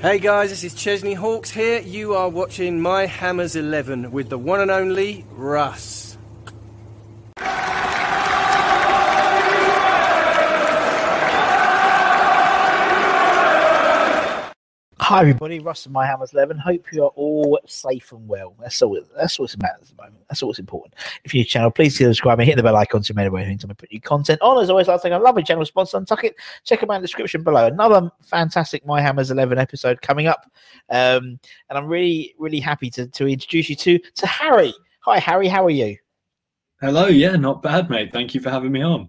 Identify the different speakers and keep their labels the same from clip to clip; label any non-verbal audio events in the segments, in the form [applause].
Speaker 1: Hey guys, this is Chesney Hawkes here. You are watching My Hammers 11 with the one and only Russ.
Speaker 2: Hi everybody, Russ and My Hammers Eleven. Hope you are all safe and well. That's all. That's what's matters at the moment. That's what's important. If you're new channel, please subscribe and hit the bell icon to make anything time I put new content on. As always, I think I love a channel sponsor Untuck It. Check them out in the description below. Another fantastic My Hammers Eleven episode coming up, um, and I'm really, really happy to to introduce you to to Harry. Hi Harry, how are you?
Speaker 3: Hello, yeah, not bad, mate. Thank you for having me on.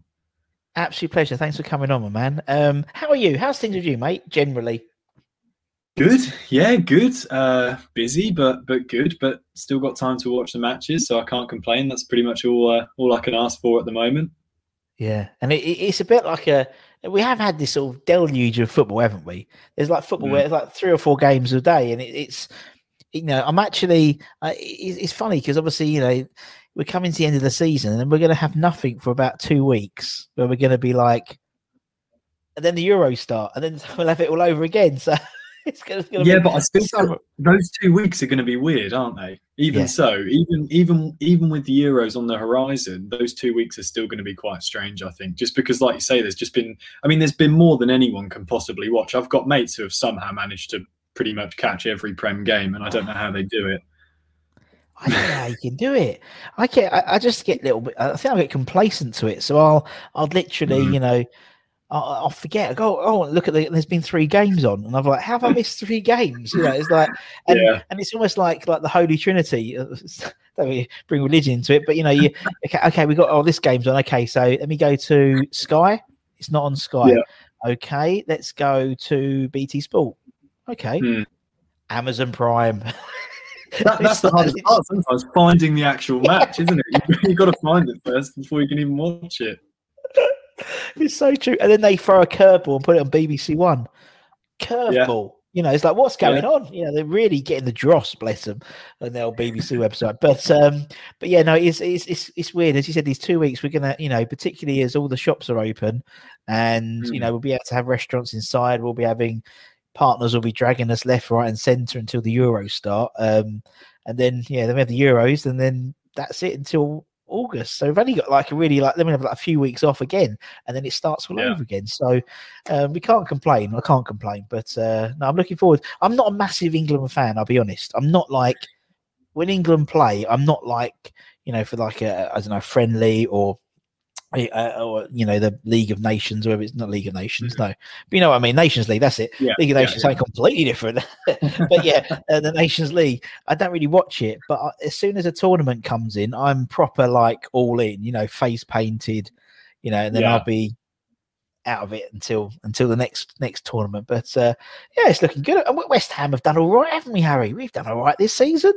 Speaker 2: Absolute pleasure. Thanks for coming on, my man. Um, how are you? How's things with you, mate? Generally.
Speaker 3: Good, yeah, good. Uh, busy, but but good. But still got time to watch the matches, so I can't complain. That's pretty much all uh, all I can ask for at the moment.
Speaker 2: Yeah, and it, it's a bit like a. We have had this sort of deluge of football, haven't we? There's like football
Speaker 3: Mm.
Speaker 2: where it's like three or four games a day, and it, it's you know I'm actually uh, it, it's funny because obviously you know we're coming to the end of the season and we're going to have nothing for about two weeks where we're going to be like, and then the Euros start, and then [laughs] we'll have it all over again. So [laughs] [laughs] it's going to
Speaker 3: Yeah,
Speaker 2: be
Speaker 3: but I still
Speaker 2: summer.
Speaker 3: those two weeks are going to be weird, aren't they? Even
Speaker 2: Yeah.
Speaker 3: so, even even even with the Euros on the horizon, those two weeks are still going to be quite strange. I think, just because, like you say, there's just been. I mean, there's been more than anyone can possibly watch. I've got mates who have somehow managed to pretty much catch every Prem game, and I don't know how they do it.
Speaker 2: I don't know how you can do it. I get, I, I just get a little bit. I think I get complacent to it. So I'll, I'll literally,
Speaker 3: Mhm.
Speaker 2: you know, I'll, I'll forget. I go, oh, look at the. There's been three games on, and I'm like, how have I missed three games? You know, it's like, and
Speaker 3: Yeah.
Speaker 2: and it's almost like like the Holy Trinity. [laughs] Don't we bring religion into it, but you know, you okay, okay, we got oh this game's on. Okay, so let me go to Sky. It's not on Sky.
Speaker 3: Yeah.
Speaker 2: Okay, let's go to BT Sport. Okay,
Speaker 3: Hmm.
Speaker 2: Amazon Prime. [laughs]
Speaker 3: That, that's the hardest part sometimes, finding the actual [laughs] match, isn't it? You've got to find it first before you can even watch it.
Speaker 2: It's so true. And then they throw a curveball and put it on BBC One. Curveball. You know, it's like, what's going
Speaker 3: Yeah.
Speaker 2: on? You know, they're really getting the dross, bless them, on their old BBC [laughs] website. But um, but yeah, no, it's it's it's, it's weird. As you said, these two weeks we're gonna, you know, particularly as all the shops are open, and you
Speaker 3: Mm.
Speaker 2: know, we'll be able to have restaurants inside. We'll be having partners will be dragging us left, right, and centre until the Euros start. Um, and then yeah, then we have the Euros, and then that's it until August. So we've only got like a really like let me have like a few weeks off again, and then it starts all
Speaker 3: Yeah.
Speaker 2: over again. So um, we can't complain. I can't complain. But uh, no, I'm looking forward. I'm not a massive England fan. I'll be honest. I'm not like when England play. I'm not like you know for like a I don't know friendly or. Uh, or you know the League of Nations, whether it's not League of Nations, no, but you know what I mean. Nations League, that's it.
Speaker 3: Yeah,
Speaker 2: League of
Speaker 3: yeah,
Speaker 2: Nations, something completely different. [laughs] but yeah, uh, the Nations League, I don't really watch it. But I, as soon as a tournament comes in, I'm proper like all in. You know, face painted. You know, and then
Speaker 3: Yeah.
Speaker 2: I'll be out of it until until the next next tournament. But uh, yeah, it's looking good. And West Ham have done all right, haven't we, Harry? We've done all right this season.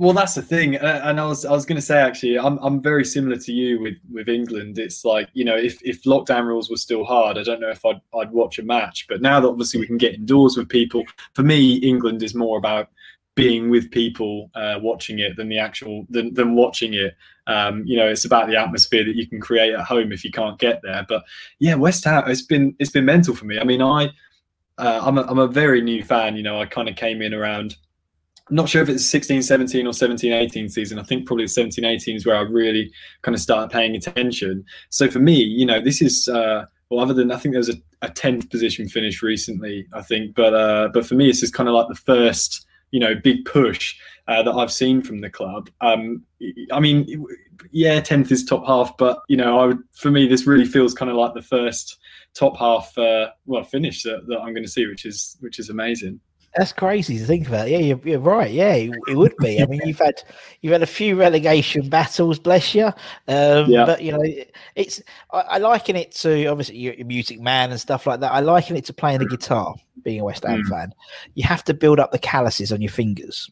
Speaker 3: Well, that's the thing, and I was I was going to say actually, I'm I'm very similar to you with with England. It's like you know, if if lockdown rules were still hard, I don't know if I'd I'd watch a match. But now that obviously we can get indoors with people, for me, England is more about being with people uh, watching it than the actual than, than watching it. Um, you know, it's about the atmosphere that you can create at home if you can't get there. But yeah, West Ham, it's been it's been mental for me. I mean, I uh, I'm a, I'm a very new fan. You know, I kind of came in around not sure if it's 16 17 or 17 18 season. I think probably 17 18 is where i really kind of started paying attention. So for me you know this is uh well other than i think there was a, a 10th position finish recently i think. But uh but for me this is kind of like the first you know big push uh, that i've seen from the club. Um i mean yeah 10th is top half but you know i would for me this really feels kind of like the first top half uh well finish that, that i'm going to see which is which is amazing
Speaker 2: that's crazy to think about. Yeah, you're, you're right. Yeah, it, it, would be. I mean, you've had you've had a few relegation battles, bless you. Um, yeah. But you know, it's I, I, liken it to obviously you're a music man and stuff like that. I liken it to playing the guitar. Being a West Ham mm. fan, you have to build up the calluses on your fingers.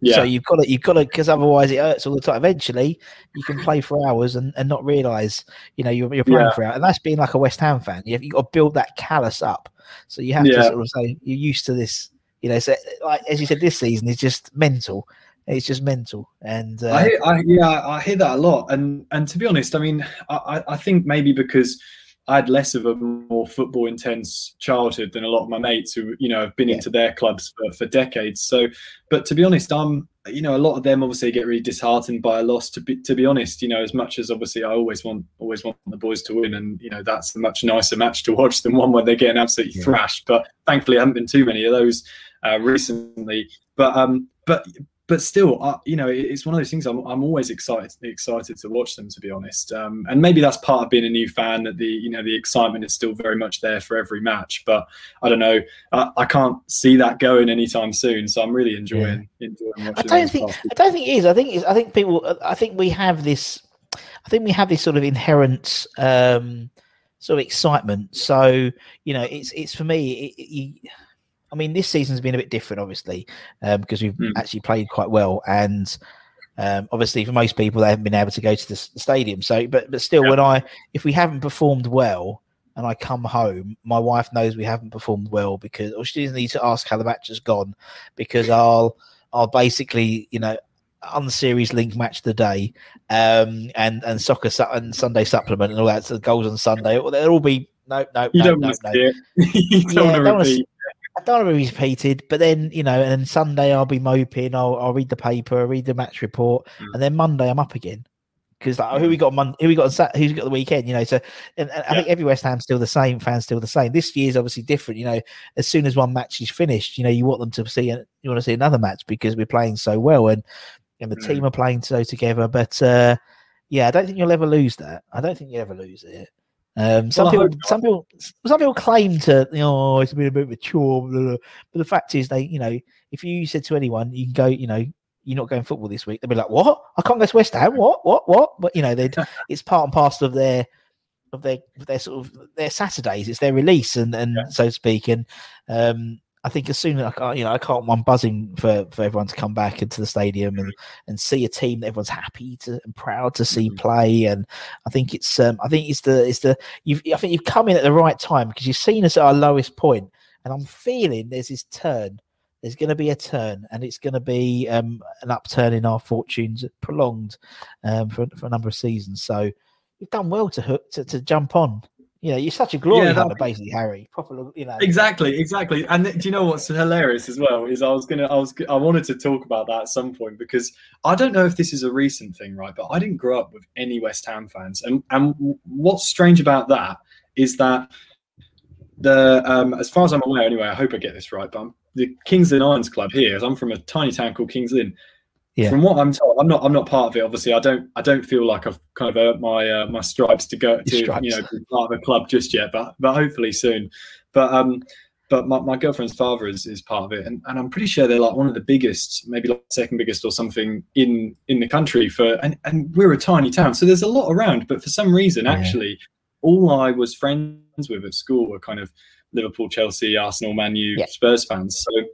Speaker 2: Yeah. So you've got to, you've got to, because otherwise it hurts all the time. Eventually, you can play for hours and, and not realize, you know, you're, you're playing yeah. for hours. And that's being like a West Ham fan. You've, you've got to build that callus up. So you have yeah. to sort of say you're used to this you know, so like as you said, this season is just mental. It's just mental, and uh,
Speaker 3: I, I, yeah, I hear that a lot. And and to be honest, I mean, I, I think maybe because I had less of a more football intense childhood than a lot of my mates who you know have been yeah. into their clubs for, for decades. So, but to be honest, I'm you know a lot of them obviously get really disheartened by a loss. To be to be honest, you know as much as obviously I always want always want the boys to win, and you know that's a much nicer match to watch than one where they're getting absolutely yeah. thrashed. But thankfully, I haven't been too many of those uh, recently. But um, but but still, uh, you know, it's one of those things. I'm, I'm always excited excited to watch them, to be honest. Um, and maybe that's part of being a new fan that the you know the excitement is still very much there for every match. But I don't know, I, I can't see that going anytime soon. So I'm really enjoying yeah. enjoying watching. I
Speaker 2: don't think I don't think it is. I think it's, I think people. I think we have this. I think we have this sort of inherent. Um, sort of excitement. So you know, it's it's for me. It, it, I mean, this season's been a bit different, obviously, um, because we've mm. actually played quite well, and um, obviously for most people they haven't been able to go to the, stadium. So, but but still, yeah. when I if we haven't performed well and I come home, my wife knows we haven't performed well because, or she doesn't need to ask how the match has gone because I'll I'll basically you know on the series link match the day um, and and soccer su- and Sunday supplement and all that. So goals on Sunday, they'll all be no, no,
Speaker 3: you
Speaker 2: no,
Speaker 3: don't
Speaker 2: no,
Speaker 3: want to no. you don't yeah, want to repeat.
Speaker 2: I don't want to be repeated, but then you know, and then Sunday I'll be moping. I'll, I'll read the paper, read the match report, mm. and then Monday I'm up again because like, who we got Monday, who we got on Sat, who's got the weekend, you know. So, and, and yeah. I think every West Ham's still the same, fans still the same. This year's obviously different, you know. As soon as one match is finished, you know, you want them to see, you want to see another match because we're playing so well, and and the mm. team are playing so together. But uh, yeah, I don't think you'll ever lose that. I don't think you ever lose it. Um, some well, people, some people, some people claim to, you know, oh, it's been a bit of a chore, blah, blah. but the fact is, they, you know, if you said to anyone, you can go, you know, you're not going football this week, they'd be like, what? I can't go to West Ham. What? What? What? But you know, they [laughs] it's part and parcel of their of their their sort of their Saturdays. It's their release, and and yeah. so to speak, and um, I think as soon as I can't, you know, I can't. I'm buzzing for, for everyone to come back into the stadium and, and see a team that everyone's happy to and proud to see mm-hmm. play. And I think it's um, I think it's the it's the you've I think you've come in at the right time because you've seen us at our lowest point, and I'm feeling there's this turn. There's going to be a turn, and it's going to be um, an upturn in our fortunes, prolonged um, for for a number of seasons. So you've done well to hook to, to jump on you know, you're such a glory yeah, hunter, basically, Harry. Proper, you know.
Speaker 3: Exactly, exactly. And do you know what's hilarious as well is I was gonna, I was, I wanted to talk about that at some point because I don't know if this is a recent thing, right? But I didn't grow up with any West Ham fans, and and what's strange about that is that the, um, as far as I'm aware, anyway, I hope I get this right, but I'm, the Kings Lynn Irons Club here, as I'm from a tiny town called Kings Lynn yeah. From what I'm told, I'm not. I'm not part of it. Obviously, I don't. I don't feel like I've kind of earned my uh, my stripes to go to you know be part of a club just yet. But but hopefully soon. But um, but my, my girlfriend's father is, is part of it, and, and I'm pretty sure they're like one of the biggest, maybe like second biggest or something in in the country for. And and we're a tiny town, so there's a lot around. But for some reason, yeah. actually, all I was friends with at school were kind of Liverpool, Chelsea, Arsenal, Man U, yeah. Spurs fans. So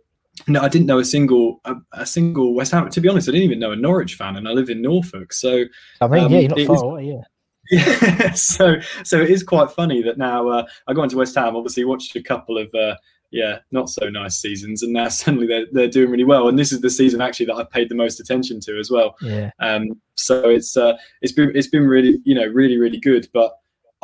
Speaker 3: no, I didn't know a single a, a, single West Ham. To be honest, I didn't even know a Norwich fan, and I live in Norfolk. So
Speaker 2: I mean, um, yeah, you're not far is, away, yeah. [laughs]
Speaker 3: Yeah, so so it is quite funny that now uh, I go into West Ham. Obviously, watched a couple of uh, yeah, not so nice seasons, and now [laughs] suddenly they're they're doing really well. And this is the season actually that I've paid the most attention to as well.
Speaker 2: Yeah.
Speaker 3: Um. So it's uh it's been it's been really you know really really good, but.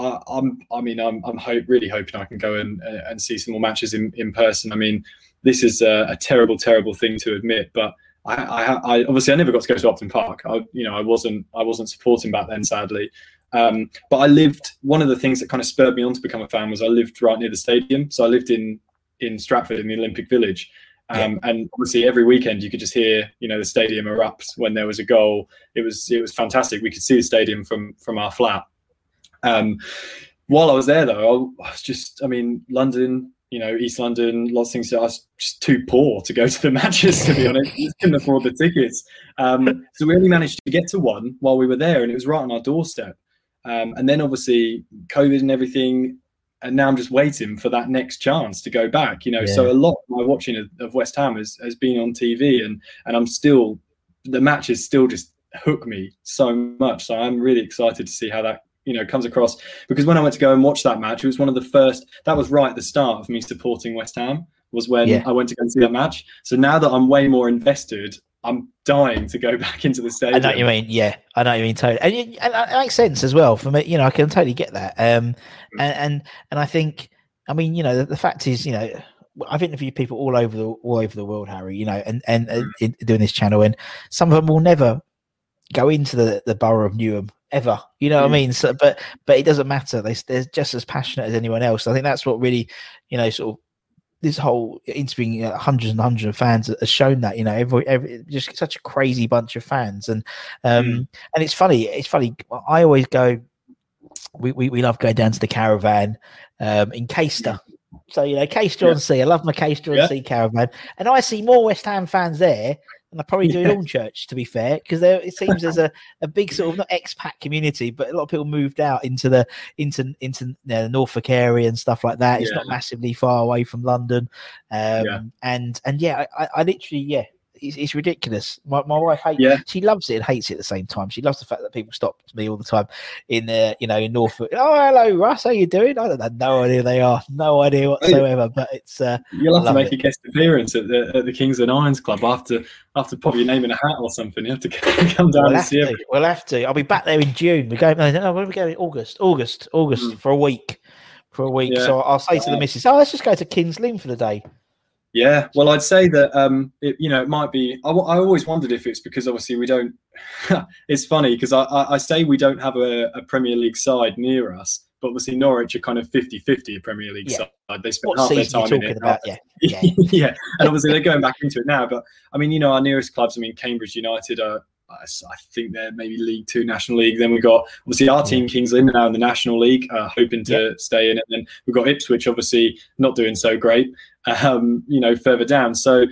Speaker 3: I, I'm, I mean, I'm, I'm hope, really hoping I can go and, and see some more matches in, in person. I mean, this is a, a terrible, terrible thing to admit, but I, I, I, obviously I never got to go to Upton Park. I, you know, I wasn't, I wasn't supporting back then, sadly. Um, but I lived. One of the things that kind of spurred me on to become a fan was I lived right near the stadium. So I lived in in Stratford in the Olympic Village. Um, yeah. And obviously, every weekend you could just hear, you know, the stadium erupt when there was a goal. It was it was fantastic. We could see the stadium from from our flat. Um, while I was there, though, I was just, I mean, London, you know, East London, lots of things. I was just too poor to go to the matches, to be [laughs] honest. couldn't afford the tickets. Um, so we only managed to get to one while we were there, and it was right on our doorstep. Um, and then obviously COVID and everything, and now I'm just waiting for that next chance to go back. You know, yeah. so a lot of my watching of, of, West Ham has, has been on TV, and and I'm still the matches still just hook me so much. So I'm really excited to see how that you know comes across because when I went to go and watch that match, it was one of the first. That was right at the start of me supporting West Ham. Was when yeah. I went to go and see that match. So now that I'm way more invested, I'm dying to go [laughs] back into the stadium.
Speaker 2: I know what you mean. Yeah, I know what you mean totally, and, it, and it makes sense as well for me. You know, I can totally get that. Um, and and and I think, I mean, you know, the, the fact is, you know. I've interviewed people all over the all over the world, Harry. You know, and and, and mm. doing this channel, and some of them will never go into the, the borough of Newham ever. You know mm. what I mm. mean? So, but but it doesn't matter. They, they're just as passionate as anyone else. I think that's what really, you know, sort of this whole interviewing you know, hundreds and hundreds of fans has shown that you know every, every just such a crazy bunch of fans and um mm. and it's funny it's funny i always go we, we, we love going down to the caravan um in Caister so you know John yeah. i love my John yeah. C caravan and I see more West Ham fans there and I probably do in church to be fair, because there it seems there's a, [laughs] a big sort of not expat community, but a lot of people moved out into the into into you know, the Norfolk area and stuff like that. It's yeah. not massively far away from London, um, yeah. and and yeah, I, I literally yeah, it's, it's ridiculous. My, my wife hates. Yeah. She loves it and hates it at the same time. She loves the fact that people stop me all the time in uh, you know in Norfolk. Oh, hello, Russ. How you doing? I don't have no idea they are. No idea whatsoever. But it's uh,
Speaker 3: you'll have to make it. a guest appearance at the, at the Kings Lynn Irons Club after after put your name in a hat or something. You have to [laughs] come down we'll and see.
Speaker 2: We'll have to. I'll be back there in June. We're going. No, when are we going? August. August. August mm. for a week. For a week. Yeah. So I'll say to the missus, "Oh, let's just go to Kings Lynn for the day."
Speaker 3: Yeah, well, I'd say that um, it, you know it might be. I, I always wondered if it's because obviously we don't. [laughs] it's funny because I, I, I, say we don't have a, a, Premier League side near us, but obviously Norwich are kind of 50-50 a Premier League yeah. side. They spend half their time in it.
Speaker 2: About? Yeah, [laughs]
Speaker 3: yeah. yeah, and obviously they're going back into it now. But I mean, you know, our nearest clubs. I mean, Cambridge United are I think they're maybe League Two, National League. Then we've got obviously our team, Kings Lynn, now in the National League, uh, hoping to stay in it. And then we've got Ipswich, obviously not doing so great, um, you know, further down. So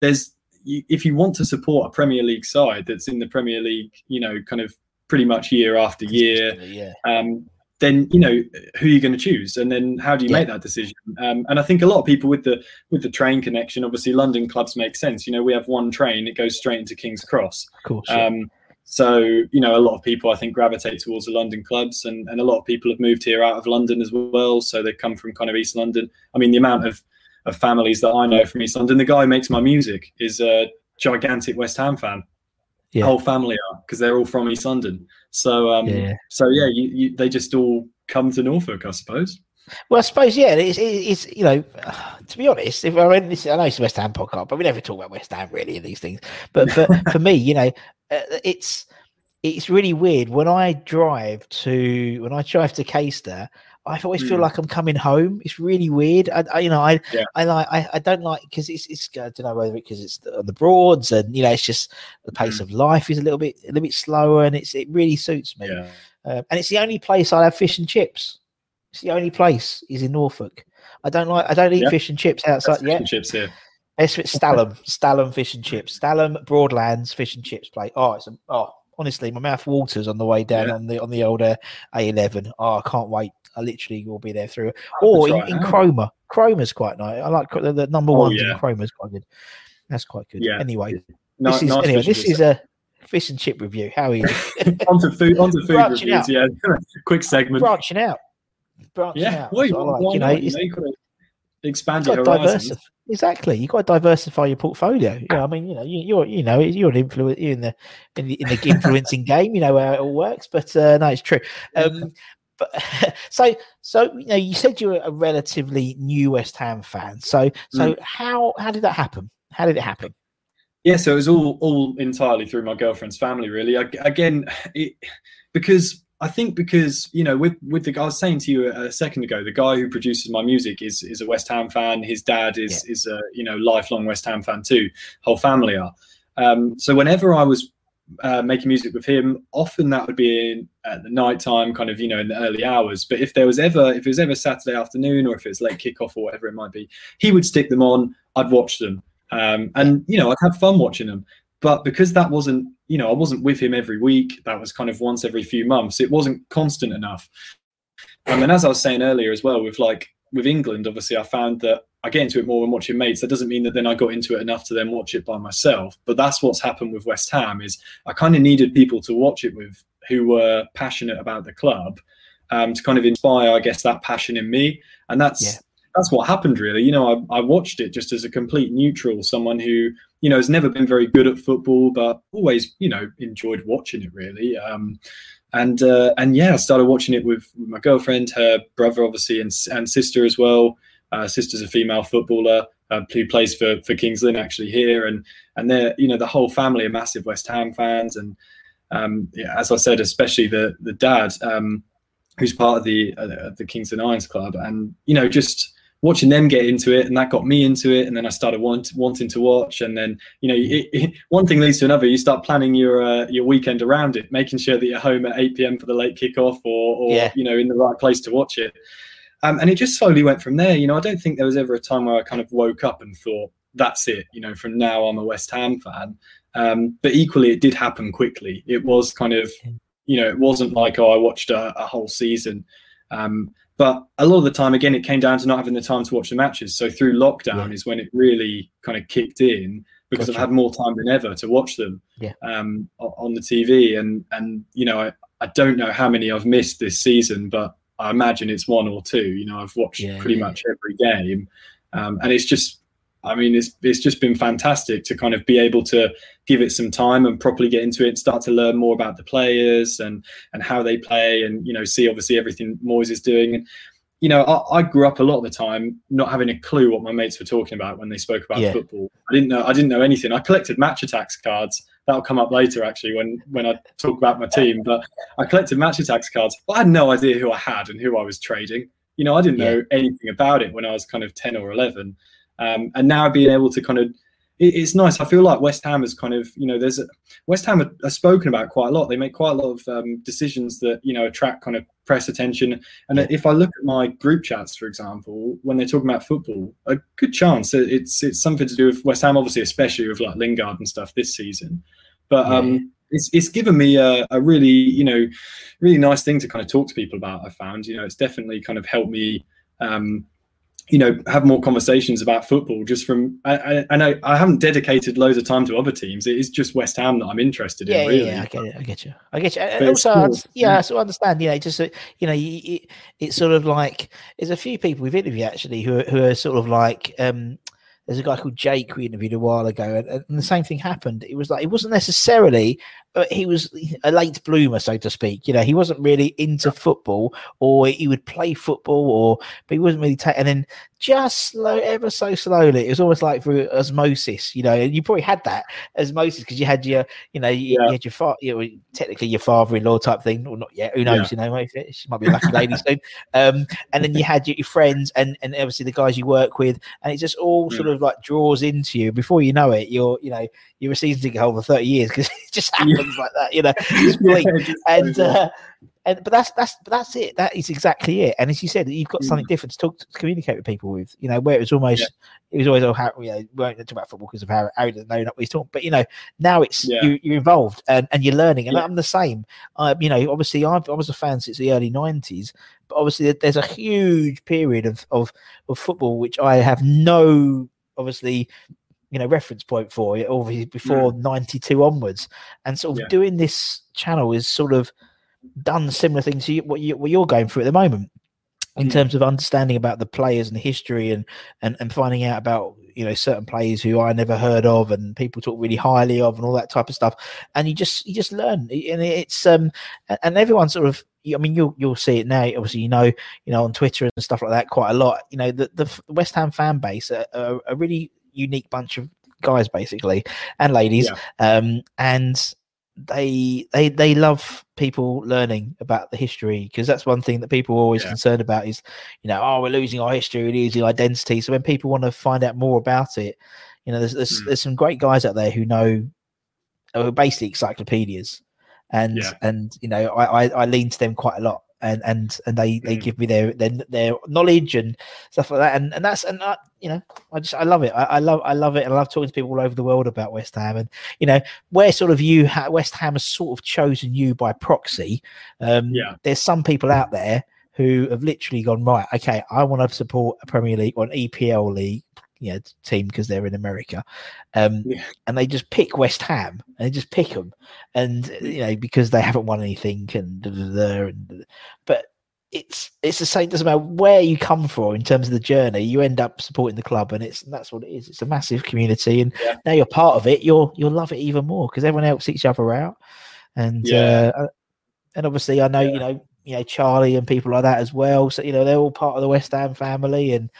Speaker 3: there's, if you want to support a Premier League side that's in the Premier League, you know, kind of pretty much year after year,
Speaker 2: yeah.
Speaker 3: um, then you know who you're going to choose, and then how do you yeah. make that decision? Um, and I think a lot of people with the with the train connection, obviously London clubs make sense. You know, we have one train; it goes straight into King's Cross.
Speaker 2: Of course.
Speaker 3: Um, so you know, a lot of people I think gravitate towards the London clubs, and and a lot of people have moved here out of London as well. So they come from kind of East London. I mean, the amount of of families that I know from East London. The guy who makes my music is a gigantic West Ham fan. Yeah. The whole family because they're all from East London. So um, yeah. so yeah, you, you, they just all come to Norfolk, I suppose.
Speaker 2: Well, I suppose yeah. It's, it's you know, to be honest, if I read this, I know it's a West Ham podcast, but we never talk about West Ham really in these things. But for [laughs] for me, you know, uh, it's it's really weird when I drive to when I drive to Caister. I always feel mm. like I'm coming home. It's really weird. I, I you know, I, yeah. I like, I, I don't like because it's, it's, I don't know whether because it's on the broads and you know, it's just the pace mm. of life is a little bit, a little bit slower, and it's, it really suits me. Yeah. Um, and it's the only place I have fish and chips. It's the only place is in Norfolk. I don't like, I don't eat yeah. fish and chips outside. Yeah,
Speaker 3: chips here.
Speaker 2: It's [laughs] Stalham, Stalham fish and chips, Stalham Broadlands fish and chips plate. Oh, it's a, oh honestly, my mouth waters on the way down
Speaker 3: Yeah.
Speaker 2: on the on the older uh, A11. Oh, I can't wait. I literally will be there through. Or in, in. Cromer. Cromer's quite nice. I like the, the number
Speaker 3: Oh,
Speaker 2: one
Speaker 3: yeah.
Speaker 2: in Cromer's quite good. That's quite good.
Speaker 3: Yeah.
Speaker 2: Anyway, this is
Speaker 3: nice
Speaker 2: anyway. This is a fish and chip review. How are you? [laughs]
Speaker 3: onto food onto food
Speaker 2: Branching
Speaker 3: reviews. Yeah, [laughs] quick segment.
Speaker 2: branching out. Branching
Speaker 3: yeah,
Speaker 2: out.
Speaker 3: well,
Speaker 2: That's like. You know,
Speaker 3: you know, you expand your horizons.
Speaker 2: Exactly, you've got to diversify your portfolio. Yeah, I mean, you know, you, you're, you know, you're an influence you're in the in the, in the influencing game. You know how it all works, but uh, no, it's true. Um, but [laughs] so, so you know, you said you were a relatively new West Ham fan. So, so how how did that happen? How did it happen?
Speaker 3: Yeah, so it was all all entirely through my girlfriend's family, really. Ag- Again, [sighs] it, because I think because you know, with with the I was saying to you a, second ago, the guy who produces my music is is a West Ham fan. His dad is is a you know lifelong West Ham fan too. Whole family are. Um, so whenever I was uh, making music with him, often that would be in at the night time, kind of you know in the early hours. But if there was ever if it was ever Saturday afternoon or if it was late kickoff or whatever it might be, he would stick them on. I'd watch them. Um, and you know I'd have fun watching them. But because that wasn't, you know, I wasn't with him every week. That was kind of once every few months. It wasn't constant enough. And as I was saying earlier as well, with like with England, obviously I found that I get into it more when watching mates. That doesn't mean that then I got into it enough to then watch it by myself. But that's what's happened with West Ham is I kind of needed people to watch it with who were passionate about the club um, to kind of inspire, I guess, that passion in me. And that's
Speaker 2: Yeah.
Speaker 3: That's what happened really. You know, I, I watched it just as a complete neutral, someone who you know has never been very good at football, but always you know enjoyed watching it really. Um, and uh, and yeah, I started watching it with, my girlfriend, her brother, obviously, and and sister as well. Uh, sister's a female footballer uh, who plays for for Kings Lynn actually here, and and they're you know the whole family are massive West Ham fans, and um, yeah, as I said, especially the the dad. Um, who's part of the uh, the Kings Lynn Irons Club, and you know just watching them get into it, and that got me into it, and then I started want, wanting to watch, and then you know it, it, one thing leads to another. You start planning your uh, your weekend around it, making sure that you're home at 8 p.m. for the late kickoff, or, or
Speaker 2: Yeah.
Speaker 3: you know in the right place to watch it. Um, and it just slowly went from there. You know, I don't think there was ever a time where I kind of woke up and thought, "That's it." You know, from now I'm a West Ham fan. Um, but equally, it did happen quickly. It was kind of you know, it wasn't like, oh, I watched a, a whole season. Um, but a lot of the time, again, it came down to not having the time to watch the matches. So through lockdown is when it really kind of kicked in because
Speaker 2: Gotcha.
Speaker 3: I've had more time than ever to watch them
Speaker 2: Yeah.
Speaker 3: um, on the TV. And, and you know, I, I don't know how many I've missed this season, but I imagine it's one or two. You know, I've watched
Speaker 2: Yeah,
Speaker 3: pretty
Speaker 2: yeah.
Speaker 3: much every game. Um, and it's just, I mean, it's it's just been fantastic to kind of be able to give it some time and properly get into it and start to learn more about the players and and how they play and you know see obviously everything Moyes is doing and you know I, I grew up a lot of the time not having a clue what my mates were talking about when they spoke about
Speaker 2: Yeah.
Speaker 3: football. I didn't know I didn't know anything. I collected Match Attax cards. That'll come up later actually when when I talk about my team. But I collected Match Attax cards. But I had no idea who I had and who I was trading. You know I didn't know anything about it when I was kind of ten or eleven. Um, and now being able to kind of it, it's nice. I feel like West Ham is kind of, you know, there's a, West Ham are, are spoken about quite a lot. They make quite a lot of um, decisions that you know attract kind of press attention. And if I look at my group chats, for example, when they're talking about football, a good chance it's it's something to do with West Ham, obviously, especially with like Lingard and stuff this season. But um, it's it's given me a, a really you know really nice thing to kind of talk to people about. I found you know it's definitely kind of helped me. Um, you know, have more conversations about football just from. I, I, I know I haven't dedicated loads of time to other teams. It is just West Ham that I'm interested
Speaker 2: Yeah,
Speaker 3: in. Really,
Speaker 2: yeah, yeah, I get it. I get you. I get you. And
Speaker 3: But
Speaker 2: also, I
Speaker 3: cool.
Speaker 2: yeah, I sort of understand. You know, just you know, you, it's sort of like there's a few people we've interviewed actually who are, who are sort of like. um there's a guy called Jake we interviewed a while ago, and, and the same thing happened. It was like it wasn't necessarily, he was a late bloomer, so to speak. You know, he wasn't really into football, or he would play football, or but he wasn't really. Ta- and then just slow, ever so slowly, it was almost like through osmosis. You know, and you probably had that osmosis because you had your, you know, you, you had your father, you know, technically your father-in-law type thing, or not yet. Who knows? You know, maybe she might be a lucky lady soon. Um, and then you had your, your friends, and and obviously the guys you work with, and it just all [laughs] sort of like draws into you. Before you know it, you're, you know, you're a season ticket holder for thirty years because [laughs] it just happens like that. You know, [laughs] it's.
Speaker 3: Yeah,
Speaker 2: and uh, and but that's that's but that's it. That is exactly it. And as you said, you've got
Speaker 3: Mm.
Speaker 2: something different to talk to communicate with people with. You know, where it was almost
Speaker 3: Yeah.
Speaker 2: it was always all how you know we won't talk about football because of how Harry doesn't know what he's talking. But you know, now it's
Speaker 3: Yeah.
Speaker 2: you, you're involved and, and you're learning. And
Speaker 3: Yeah.
Speaker 2: I'm the same. Um, you know, obviously I've, I was a fan since the early '90s, but obviously there's a huge period of of of football which I have no obviously you know reference point for it obviously before 92 onwards and sort of.
Speaker 3: Yeah.
Speaker 2: doing this channel is sort of done similar things to you, what, you, what you're going through at the moment in
Speaker 3: Mm.
Speaker 2: terms of understanding about the players and the history and, and and finding out about you know certain players who I never heard of and people talk really highly of and all that type of stuff and you just you just learn and it's um and everyone sort of I mean you'll you'll see it now obviously you know you know on Twitter and stuff like that quite a lot you know the the West Ham fan base are, are a really unique bunch of guys basically and ladies um and they they they love people learning about the history because that's one thing that people are always
Speaker 3: Yeah.
Speaker 2: concerned about is you know oh we're losing our history we're losing identity so when people want to find out more about it you know there's there's,
Speaker 3: Mm.
Speaker 2: there's some great guys out there who know who are basically encyclopedias and
Speaker 3: Yeah.
Speaker 2: and you know I, I i lean to them quite a lot and and and they they
Speaker 3: Mm.
Speaker 2: give me their, their their knowledge and stuff like that. And and that's and I, you know i just i love it. I, I love i love it. And i love talking to people all over the world about west ham. And you know where sort of you ha- west ham has sort of chosen you by proxy um
Speaker 3: Yeah.
Speaker 2: there's some people out there who have literally gone right okay i want to support a premier league or an epl league you know, team because they're in america um
Speaker 3: Yeah.
Speaker 2: and they just pick west ham and they just pick them and uh, you know because they haven't won anything and, and but it's it's the same doesn't matter where you come from in terms of the journey you end up supporting the club and it's that's what it is it's a massive community and
Speaker 3: Yeah.
Speaker 2: now you're part of it you'll you'll love it even more because everyone helps each other out and
Speaker 3: Yeah.
Speaker 2: uh, and obviously i know you know you know charlie and people like that as well so you know they're all part of the west ham family and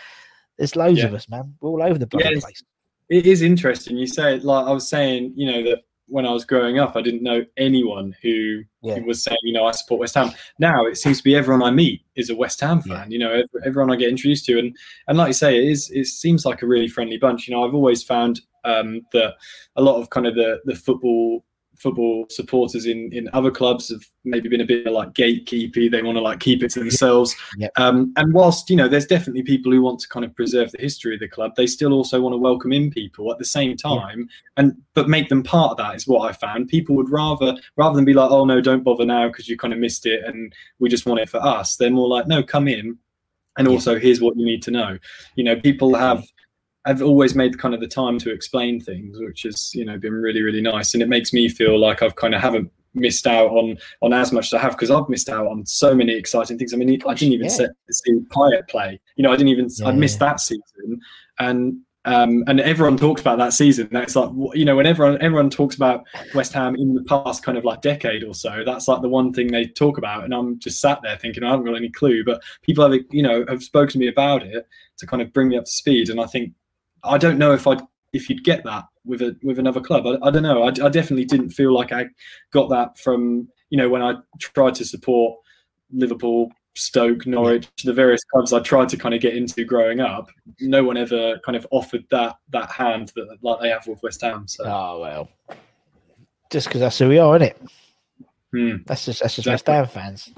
Speaker 2: there's loads
Speaker 3: Yeah.
Speaker 2: of us man we're all over the bloody
Speaker 3: Yes.
Speaker 2: place
Speaker 3: It is interesting. You say it like I was saying, you know, that when I was growing up, I didn't know anyone who,
Speaker 2: Yeah.
Speaker 3: who was saying, you know, I support West Ham. Now it seems to be everyone I meet is a West Ham fan. You know, everyone I get introduced to, and and like you say, it is. It seems like a really friendly bunch. You know, I've always found um, that a lot of kind of the the football football supporters in in other clubs have maybe been a bit like gatekeepy. They want to like keep it to themselves.
Speaker 2: Yep.
Speaker 3: Um, and whilst you know, there's definitely people who want to kind of preserve the history of the club. They still also want to welcome in people at the same time, and but make them part of that is what I found. People would rather rather than be like, oh no, don't bother now because you kind of missed it, and we just want it for us. They're more like, no, come in, and also here's what you need to know. You know, people have I've always made kind of the time to explain things, which has you know been really really nice, and it makes me feel like I've kind of haven't missed out on on as much as I have because I've missed out on so many exciting things. I mean, I didn't even
Speaker 2: yeah.
Speaker 3: set, see Payet play. You know, I didn't even
Speaker 2: Yeah,
Speaker 3: I missed
Speaker 2: yeah.
Speaker 3: that season, and um, and everyone talks about that season. That's like you know when everyone everyone talks about West Ham in the past kind of like decade or so. That's like the one thing they talk about, and I'm just sat there thinking I haven't got any clue. But people have you know have spoken to me about it to kind of bring me up to speed, and I think I don't know if I'd if you'd get that with a with another club. I, I don't know. I, I definitely didn't feel like I got that from you know when I tried to support Liverpool, Stoke, Norwich, the various clubs I tried to kind of get into growing up. No one ever kind of offered that that hand that like they have with West Ham. So
Speaker 2: oh well just because that's who we are isn't it
Speaker 3: hmm,
Speaker 2: That's just that's just
Speaker 3: Exactly.
Speaker 2: West Ham fans.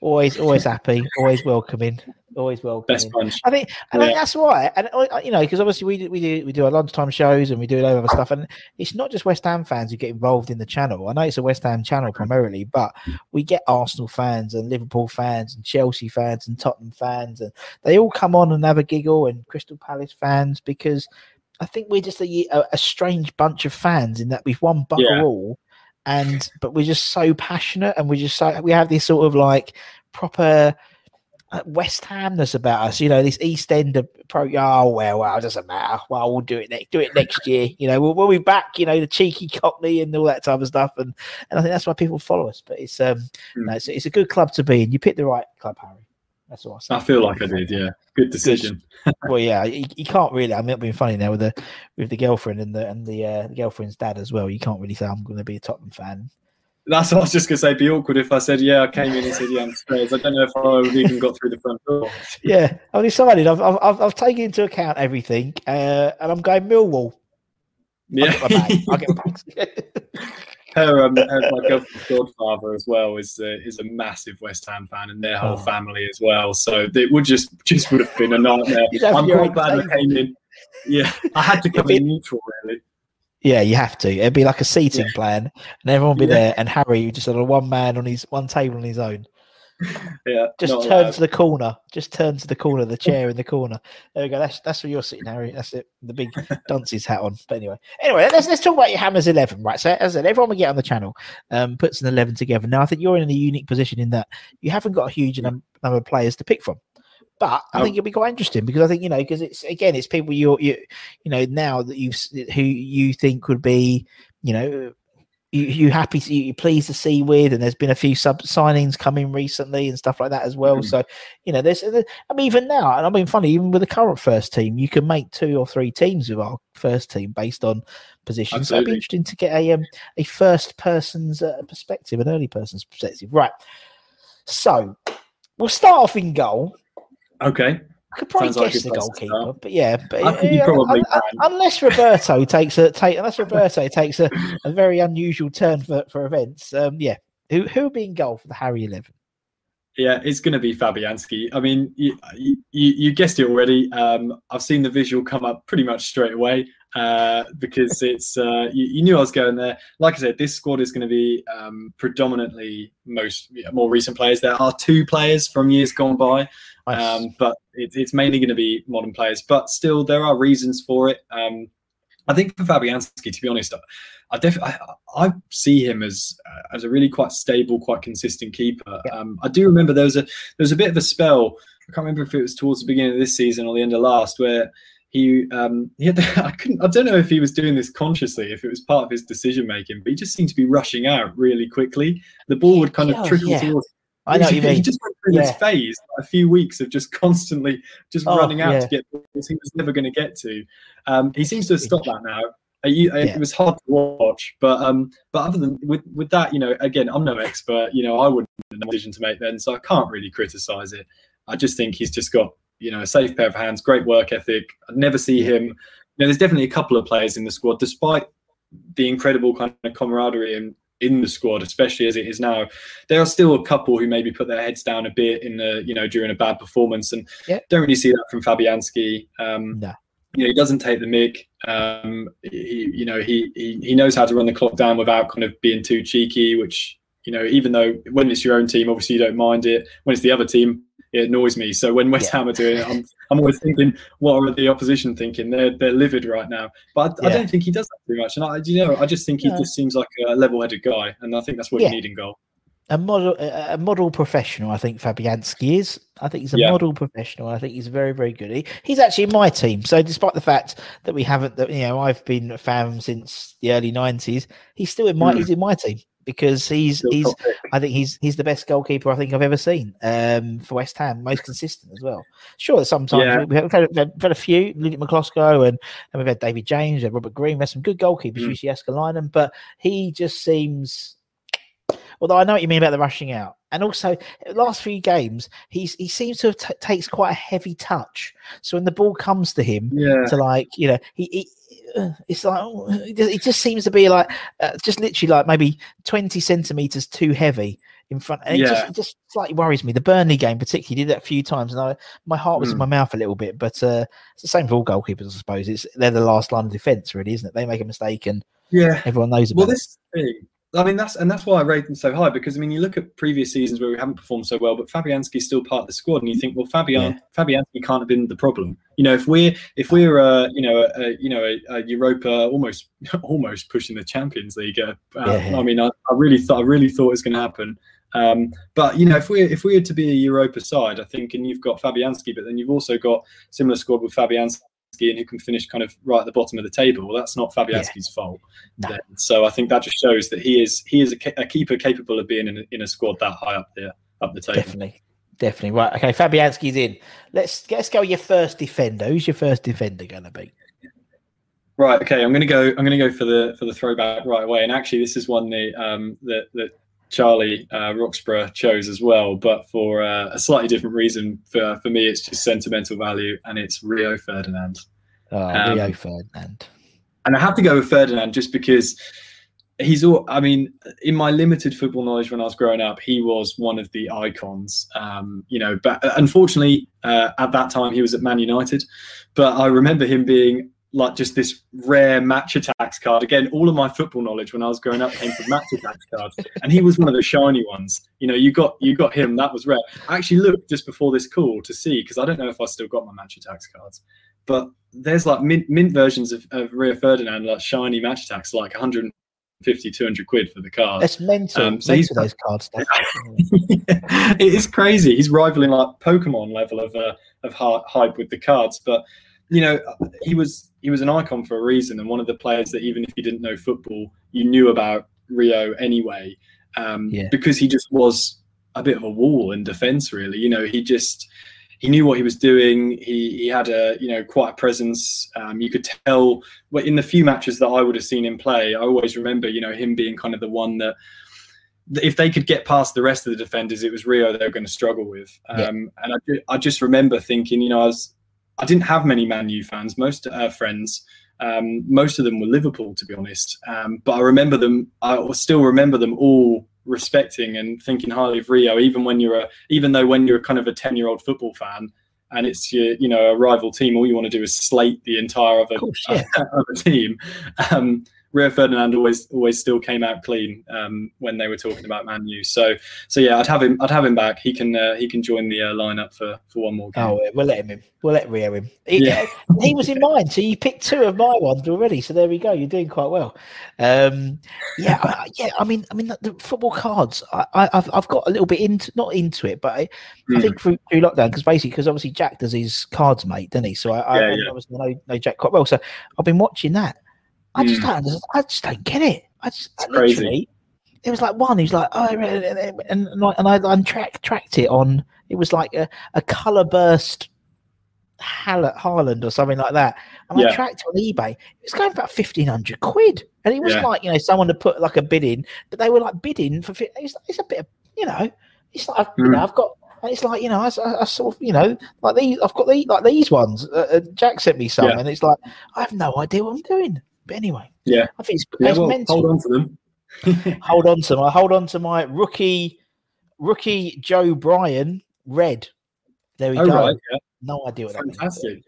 Speaker 2: Always, always happy, always welcoming, always welcoming.
Speaker 3: best bunch.
Speaker 2: I think, and I think
Speaker 3: Yeah.
Speaker 2: that's why, and uh, you know, because obviously we do, we do we do our lunchtime shows and we do a lot of other stuff, and it's not just West Ham fans who get involved in the channel. I know it's a West Ham channel primarily, but we get Arsenal fans and Liverpool fans and Chelsea fans and Tottenham fans, and they all come on and have a giggle, and Crystal Palace fans because I think we're just a, a, a strange bunch of fans in that we've won bugger
Speaker 3: Yeah.
Speaker 2: all, and but we're just so passionate and we're just so we have this sort of like proper West Hamness about us, you know, this East End approach. Oh well, well, it doesn't matter. Well, we'll do it next, do it next year. You know, we'll, we'll be back. You know, the cheeky Cockney and all that type of stuff, and and I think that's why people follow us. But it's um,
Speaker 3: Hmm.
Speaker 2: no, it's, it's a good club to be in. You picked the right club, Harry. That's all I say.
Speaker 3: I feel like I did. Yeah, good decision. [laughs]
Speaker 2: Well, yeah, you, you can't really. I mean, it'd be funny now with the with the girlfriend and the and the, uh, the girlfriend's dad as well. You can't really say I'm going to be a Tottenham fan.
Speaker 3: That's what I was just gonna say. It'd be awkward if I said, "Yeah, I came in and said, yeah, I'm Spurs." I don't know if I would even got through the front door.
Speaker 2: Yeah, I've decided. I've I've, I've, taken into account everything, uh, and I'm going Millwall.
Speaker 3: Yeah.
Speaker 2: get my bag. I'll get my bags. [laughs]
Speaker 3: her, um, her my girlfriend's godfather as well is uh, is a massive West Ham fan, and their whole
Speaker 2: Oh.
Speaker 3: family as well. So it would just just would have been a nightmare. I'm quite glad I came in. Yeah, I had to come in neutral really.
Speaker 2: Yeah, you have to. It'd be like a seating plan, and everyone would be
Speaker 3: Yeah.
Speaker 2: there, and Harry just had a one man on his one table on his own.
Speaker 3: Yeah,
Speaker 2: Just turn
Speaker 3: allowed.
Speaker 2: to the corner. Just turn to the corner, the [laughs] chair in the corner. There we go. That's that's where you're sitting, Harry. That's it. The big dunce's hat on. But anyway, anyway, let's let's talk about your Hammers eleven, right? So as I said, everyone we get on the channel um, puts an eleven together. Now I think you're in a unique position in that you haven't got a huge number of players to pick from. But I
Speaker 3: No.
Speaker 2: think it'll be quite interesting because I think you know because it's again it's people you you you know now that you've who you think would be you know you, you happy to, you pleased to see with and there's been a few sub signings coming recently and stuff like that as well.
Speaker 3: Mhm.
Speaker 2: so you know there's i mean even now and i mean funny even with the current first team you can make two or three teams with our first team based on positions so it'd be interesting to get a um, a first person's uh, perspective an early person's perspective. Right. So we'll start off in goal
Speaker 3: Okay,
Speaker 2: I could probably
Speaker 3: Sounds
Speaker 2: guess
Speaker 3: good
Speaker 2: the goalkeeper,
Speaker 3: start.
Speaker 2: but yeah, but
Speaker 3: I think you probably
Speaker 2: un- un- unless Roberto takes a take, unless Roberto takes a, a very unusual turn for, for events. Um, yeah, who who would be in goal for the Harry Eleven?
Speaker 3: Yeah, it's going to be Fabianski. I mean, you, you, you guessed it already. Um, I've seen the visual come up pretty much straight away uh, because it's uh, you, you knew I was going there. Like I said, this squad is going to be um, predominantly most more recent players. There are two players from years gone by,
Speaker 2: Nice.
Speaker 3: um, but it, it's mainly going to be modern players. But still, there are reasons for it. Um, I think for Fabianski, to be honest, I definitely I, I see him as uh, as a really quite stable, quite consistent keeper. Um, I do remember there was a there was a bit of a spell. I can't remember if it was towards the beginning of this season or the end of last, where he um he had [laughs] I couldn't I don't know if he was doing this consciously, if it was part of his decision making, but he just seemed to be rushing out really quickly. The ball would kind of
Speaker 2: Oh,
Speaker 3: trickle
Speaker 2: yeah.
Speaker 3: towards.
Speaker 2: I know what you [laughs]
Speaker 3: He just went through this
Speaker 2: Yeah.
Speaker 3: phase, a few weeks of just constantly just
Speaker 2: Oh,
Speaker 3: running out
Speaker 2: yeah.
Speaker 3: to get balls he was never going to get to. Um, he seems to have stopped that now. Uh, you, uh,
Speaker 2: Yeah.
Speaker 3: It was hard to watch, but um, but other than with with that, you know, again, I'm no expert. You know, I wouldn't have a decision to make then, so I can't really criticize it. I just think he's just got you know a safe pair of hands, great work ethic. I'd never see him. You know, there's definitely a couple of players in the squad, despite the incredible kind of camaraderie in in the squad, especially as it is now. There are still a couple who maybe put their heads down a bit in the you know during a bad performance, and don't really see that from Fabianski. Um,
Speaker 2: No.
Speaker 3: you know, he doesn't take the mic. Um, he, you know, he, he he knows how to run the clock down without kind of being too cheeky. Which you know, even though when it's your own team, obviously you don't mind it. When it's the other team, it annoys me. So when West
Speaker 2: Yeah.
Speaker 3: Ham are doing it, I'm I'm always thinking, what are the opposition thinking? They're they're livid right now. But I, I don't think he does that too much. And I, you know, I just think he
Speaker 2: No.
Speaker 3: just seems like a level-headed guy, and I think that's what
Speaker 2: Yeah.
Speaker 3: you need in goal.
Speaker 2: A model, a a model professional. I think Fabianski is. I think he's a
Speaker 3: Yeah.
Speaker 2: model professional. I think he's very, very good. He, he's actually in my team. So, despite the fact that we haven't, that you know, I've been a fan since the early '90s. He's still in my.
Speaker 3: Mm.
Speaker 2: He's in my team because he's
Speaker 3: Still
Speaker 2: he's. I think he's he's the best goalkeeper I think I've ever seen um, for West Ham, most consistent as well. Sure, sometimes
Speaker 3: Yeah.
Speaker 2: we've, had, we've, had, we've had a few, Ludek Miklosko, and, and we've had David James, and Robert Green, We've had some good goalkeepers,
Speaker 3: Mm.
Speaker 2: Jussi Jaaskelainen, but he just seems. Although I know what you mean about the rushing out, and also last few games, he's he seems to have t- takes quite a heavy touch. So when the ball comes to him,
Speaker 3: Yeah.
Speaker 2: to like you know he, he uh, it's like oh, it just- seems to be like uh, just literally like maybe 20 centimeters too heavy in front and it, just, it just slightly worries me the burnley game particularly did that a few times and I, my heart was in
Speaker 3: Mm.
Speaker 2: my mouth a little bit but uh, it's the same for all goalkeepers i suppose it's they're the last line of defense really isn't it they make a mistake and
Speaker 3: Yeah.
Speaker 2: everyone knows about it.
Speaker 3: Well,
Speaker 2: it
Speaker 3: this is thing. I mean, that's and that's why I rate them so high because I mean, you look at previous seasons where we haven't performed so well, but Fabianski's still part of the squad, and you think, well, Fabian Fabianski can't have been the problem. You know, if we're if we're uh, you know a, a you know a, a Europa almost [laughs] almost pushing the Champions League. Uh, uh,
Speaker 2: Yeah.
Speaker 3: I mean, I, I really thought I really thought it was going to happen. Um, but you know, if we if we were to be a Europa side, I think, and you've got Fabianski, but then you've also got similar squad with Fabianski and who can finish kind of right at the bottom of the table. Well, that's not Fabianski's fault.
Speaker 2: No.
Speaker 3: So I think that just shows that he is he is a, a keeper capable of being in a, in a squad that high up there up the table.
Speaker 2: definitely definitely right okay fabianski's in let's let's go with your first defender who's your first defender going to be
Speaker 3: Right. Okay. I'm gonna go. I'm gonna go for the for the throwback right away. And actually, this is one that um, that that Charlie uh, Roxburgh chose as well, but for uh, a slightly different reason. For for me, it's just sentimental value, and it's Rio Ferdinand.
Speaker 2: oh
Speaker 3: Um,
Speaker 2: Rio Ferdinand
Speaker 3: And I have to go with Ferdinand just because he's all. I mean, in my limited football knowledge when I was growing up, he was one of the icons. Um, you know, but unfortunately, uh, at that time he was at Man United. But I remember him being like just this rare Match Attax card. Again, all of my football knowledge when I was growing up came from Match Attax cards, and he was one of the shiny ones. You know, you got you got him. That was rare. I actually looked just before this call to see because I don't know if I still got my Match Attax cards, but there's like mint, mint versions of, of Rio Ferdinand, like shiny Match Attax, like 150, 200 quid for the card.
Speaker 2: That's mental.
Speaker 3: Um, so
Speaker 2: mental those cards. [laughs] Stuff.
Speaker 3: it is crazy. He's rivaling like Pokemon level of uh, of hype with the cards. But you know, he was he was an icon for a reason, and one of the players that even if you didn't know football, you knew about Rio anyway, um,
Speaker 2: Yeah.
Speaker 3: because he just was a bit of a wall in defence. Really, you know, he just he knew what he was doing. He he had a you know quite a presence. Um, you could tell well, in the few matches that I would have seen him play. I always remember you know him being kind of the one that that if they could get past the rest of the defenders, it was Rio they were going to struggle with. Um,
Speaker 2: Yeah.
Speaker 3: And I, I just remember thinking, you know, I was I didn't have many Man U fans, most uh, friends. Um, most of them were Liverpool, to be honest. Um, but I remember them. I still remember them all respecting and thinking highly of Rio, even when you're a, even though when you're kind of a ten year old football fan and it's your, you know, a rival team, all you want to do is slate the entire other, a,
Speaker 2: Of course, yeah. [laughs]
Speaker 3: of team. Um, Rio Ferdinand always always still came out clean um, when they were talking about Man U. So so yeah, I'd have him. I'd have him back. He can uh, he can join the uh, lineup for for one more game.
Speaker 2: Oh, we'll let him in. We'll let Rio in. He,
Speaker 3: Yeah. [laughs]
Speaker 2: he was in mine, so you picked two of my ones already. So there we go. You're doing quite well. Um, yeah, I, yeah. I mean, I mean, the, football cards. I, I, I've I've got a little bit into not into it, but I, I
Speaker 3: Mm.
Speaker 2: think through, through lockdown because basically because obviously Jack does his cards mate, doesn't he? So I, I
Speaker 3: Yeah, yeah.
Speaker 2: obviously know, know Jack quite well. So I've been watching that. I just
Speaker 3: Mm.
Speaker 2: don't. I just don't get it. I just
Speaker 3: It's
Speaker 2: I literally.
Speaker 3: crazy.
Speaker 2: There was like one who's like, oh, and and, and, I- I untracked tracked it on. It was like a, a color burst Hall- Haaland or something like that. And I tracked it on eBay. It was going for about fifteen hundred quid, and it wasn't
Speaker 3: Yeah.
Speaker 2: like you know someone to put like a bid in, but they were like bidding for. fi- It's, it's a bit of you know, it's like you
Speaker 3: Mm.
Speaker 2: know I've got. and It's like you know, I sort of you know, like these. I've got these like these ones. Uh, uh, Jack sent me some,
Speaker 3: Yeah.
Speaker 2: and it's like I have no idea what I'm doing. But anyway,
Speaker 3: Yeah.
Speaker 2: I think it's,
Speaker 3: Yeah,
Speaker 2: it's
Speaker 3: well,
Speaker 2: mental
Speaker 3: hold on to them. [laughs] [laughs]
Speaker 2: hold on to my hold on to my rookie rookie Joe Bryan red. There we
Speaker 3: Oh
Speaker 2: go.
Speaker 3: right, yeah,
Speaker 2: No idea what that means.
Speaker 3: fantastic.
Speaker 2: And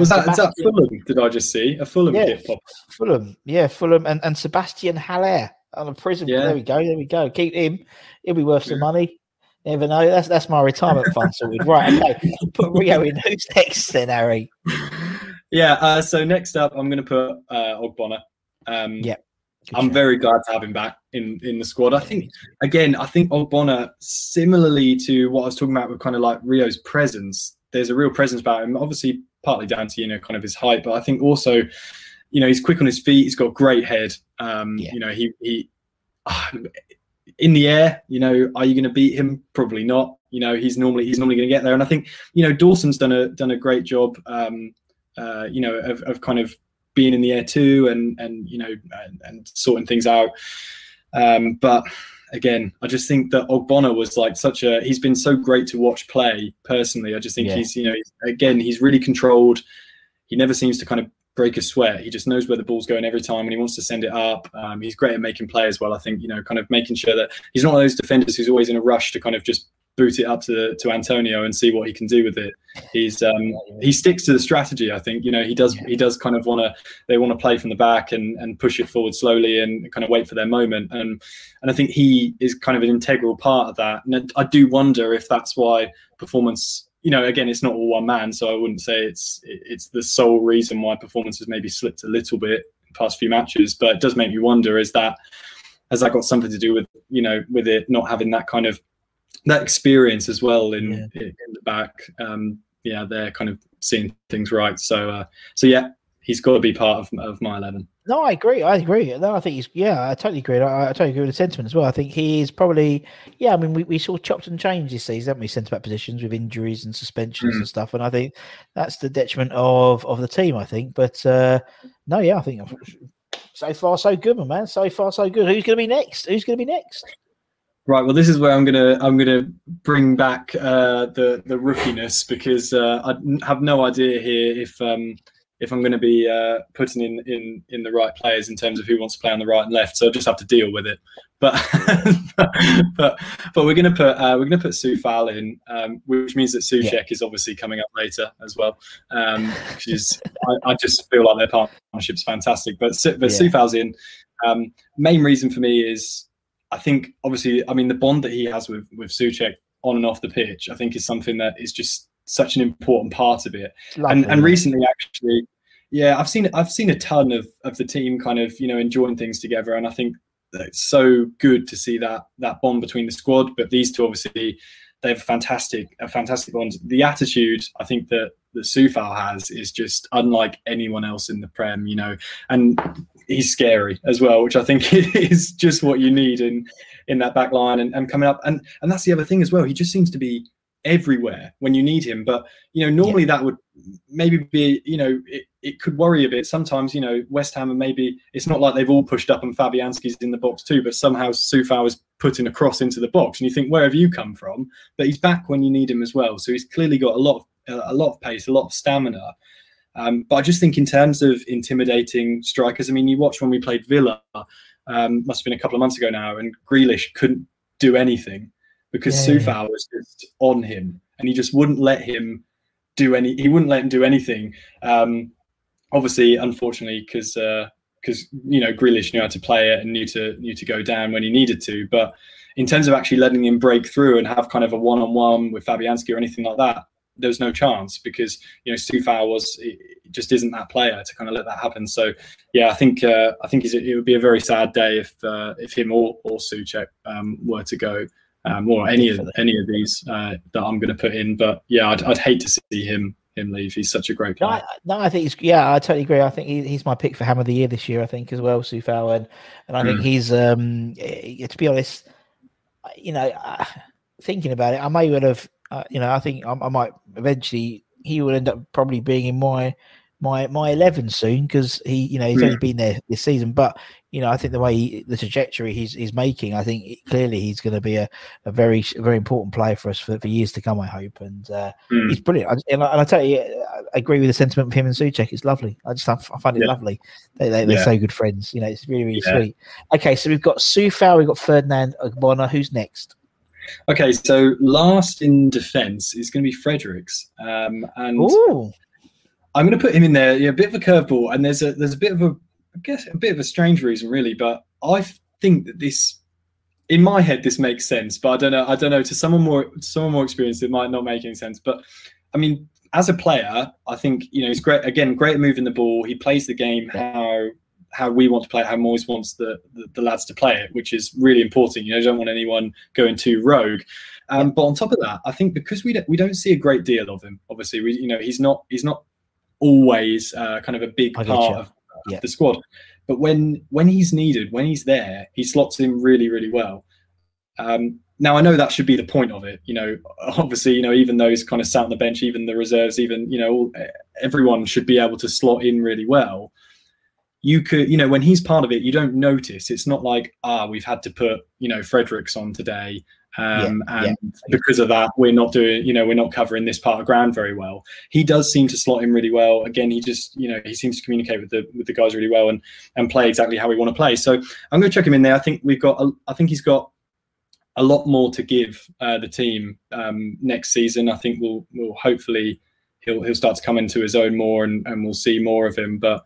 Speaker 3: Was that, that Fulham? Did I just see a Fulham
Speaker 2: Yeah.
Speaker 3: kit pop?
Speaker 2: Fulham, yeah, Fulham, and, and Sebastian Haller on a Prizm.
Speaker 3: Yeah.
Speaker 2: There we go. There we go. Keep him. He'll be worth some money. Never know. That's that's my retirement fund sorted. Right. Okay. [laughs] Put Rio in. Who's next then, Harry?
Speaker 3: Yeah. Uh, so next up, I'm going to put uh, Ogbonna. Um,
Speaker 2: Yeah, Good
Speaker 3: I'm
Speaker 2: shout.
Speaker 3: very glad to have him back in in the squad. I think again, I think Ogbonna, similarly to what I was talking about with kind of like Rio's presence, there's a real presence about him. Obviously, partly down to you know kind of his height, but I think also, you know, he's quick on his feet. He's got great head. Um,
Speaker 2: Yeah.
Speaker 3: You know, he he in the air. You know, are you going to beat him? Probably not. You know, he's normally he's normally going to get there. And I think you know Dawson's done a done a great job. Um, uh, you know, of, of kind of being in the air too, and and you know, and, and sorting things out. Um, but again, I just think that Ogbonna was like such a. He's been so great to watch play. Personally, I just think
Speaker 2: Yeah.
Speaker 3: he's you know he's, again he's really controlled. He never seems to kind of break a sweat. He just knows where the ball's going every time, and he wants to send it up. Um, he's great at making play as well. I think you know, kind of making sure that he's not one of those defenders who's always in a rush to kind of just boot it up to to Antonio and see what he can do with it. He's um, he sticks to the strategy. I think you know he does
Speaker 2: Yeah.
Speaker 3: he does kind of want to they want to play from the back and and push it forward slowly and kind of wait for their moment. And and I think he is kind of an integral part of that. And I do wonder if that's why performance. You know, again, it's not all one man, so I wouldn't say it's it's the sole reason why performance has maybe slipped a little bit past few matches. But it does make me wonder: is that has that got something to do with you know with it not having that kind of that experience as well in
Speaker 2: Yeah.
Speaker 3: in, in the back? Um, yeah, they're kind of seeing things right. So uh, so yeah, he's got to be part of of my eleven.
Speaker 2: No, I agree. I agree. No, I think he's yeah, I totally agree. I, I totally agree with the sentiment as well. I think he is probably yeah. I mean, we, we saw chopped and changed this season, haven't we? Centre back positions with injuries and suspensions
Speaker 3: Mm.
Speaker 2: and stuff, and I think that's the detriment of of the team. I think, but uh no, yeah, I think so far so good, my man. So far so good. Who's going to be next? Who's going to be next?
Speaker 3: Right. Well, this is where I'm gonna I'm gonna bring back uh, the the rookiness because uh, I have no idea here if um, if I'm going to be uh, putting in, in in the right players in terms of who wants to play on the right and left. So I just have to deal with it. But [laughs] but but we're going to put uh, we're going to put Coufal in, um, which means that Soucek yeah. is obviously coming up later as well. Um, which is I, I, just feel like their partnership's fantastic. But but yeah. Coufal's in. Um, main reason for me is I think obviously I mean the bond that he has with with Soucek on and off the pitch I think is something that is just such an important part of it. Lovely, and and recently, actually, yeah, I've seen I've seen a ton of of the team kind of you know enjoying things together, and I think it's so good to see that that bond between the squad. But these two, obviously, they have a fantastic a fantastic bond. The attitude I think that that Coufal has is just unlike anyone else in the Prem, you know, and he's scary as well, which I think [laughs] is just what you need in in that back line and, and coming up. And and that's the other thing as well. He just seems to be everywhere when you need him. But you know, normally yeah. that would maybe be, you know, it, it could worry a bit. Sometimes, you know, West Ham and maybe it's not like they've all pushed up and Fabianski's in the box too, but somehow Coufal is putting a cross into the box, and you think, where have you come from? But he's back when you need him as well. So he's clearly got a lot of a lot of pace, a lot of stamina. Um, but I just think in terms of intimidating strikers, I mean, you watch when we played Villa, um, must have been a couple of months ago now, and Grealish couldn't do anything because yeah, Coufal was just on him and he just wouldn't let him do any. He wouldn't let him do anything. Um, obviously, unfortunately, because because uh, you know Grealish knew how to play it and knew to knew to go down when he needed to. But in terms of actually letting him break through and have kind of a one on one with Fabianski or anything like that, there was no chance because you know Coufal was just isn't that player to kind of let that happen. So yeah, I think uh, I think it would be a very sad day if uh, if him or or Soucek um, were to go um, or any of any of these uh, that I'm going to put in. But yeah, I'd, I'd hate to see him him leave. He's such a great player.
Speaker 2: No, I, no, I think he's yeah, I totally agree. I think he, he's my pick for Ham of the Year this year. I think as well, Coufal, and and I mm. think he's um to be honest, you know, thinking about it, I may would have, uh, you know, I think I, I might eventually he will end up probably being in my my my 11 soon because he you know he's yeah. only been there this season but you know i think the way he, the trajectory he's he's making i think clearly he's going to be a, a very very important player for us for, for years to come i hope and uh, mm. he's brilliant I, and, I, and I tell you i agree with the sentiment of him and Soucek. it's lovely i just I, find it yeah. lovely they, they, are yeah. so good friends you know it's really really sweet okay so we've got Coufal we've got ferdinand Ogbonna. who's next
Speaker 3: Okay, so last in defence is going to be Fredericks, um, and
Speaker 2: Ooh.
Speaker 3: I'm going to put him in there. Yeah, a bit of a curveball, and there's a there's a bit of a I guess a bit of a strange reason, really. But I think that this, in my head, this makes sense. But I don't know. I don't know. To someone more someone more experienced, it might not make any sense. But I mean, as a player, I think you know he's great. Again, great at moving the ball. He plays the game how how we want to play it, how Moyes wants the, the, the lads to play it, which is really important. You know, you don't want anyone going too rogue. Um, but on top of that, I think because we don't, we don't see a great deal of him. Obviously, we you know he's not he's not always uh, kind of a big part of yeah. the squad. But when when he's needed, when he's there, he slots in really really well. Um, now I know that should be the point of it. You know, [laughs] obviously, you know, even those kind of sat on the bench, even the reserves, even you know, everyone should be able to slot in really well. You could, you know, when he's part of it, you don't notice. It's not like ah, we've had to put you know Fredericks on today, um, yeah, and yeah. because of that, we're not doing, you know, we're not covering this part of ground very well. He does seem to slot in really well. Again, he just, you know, he seems to communicate with the with the guys really well and and play exactly how we want to play. So I'm going to check him in there. I think we've got, a, I think he's got a lot more to give uh, the team um, next season. I think we'll we'll hopefully he'll he'll start to come into his own more and and we'll see more of him. But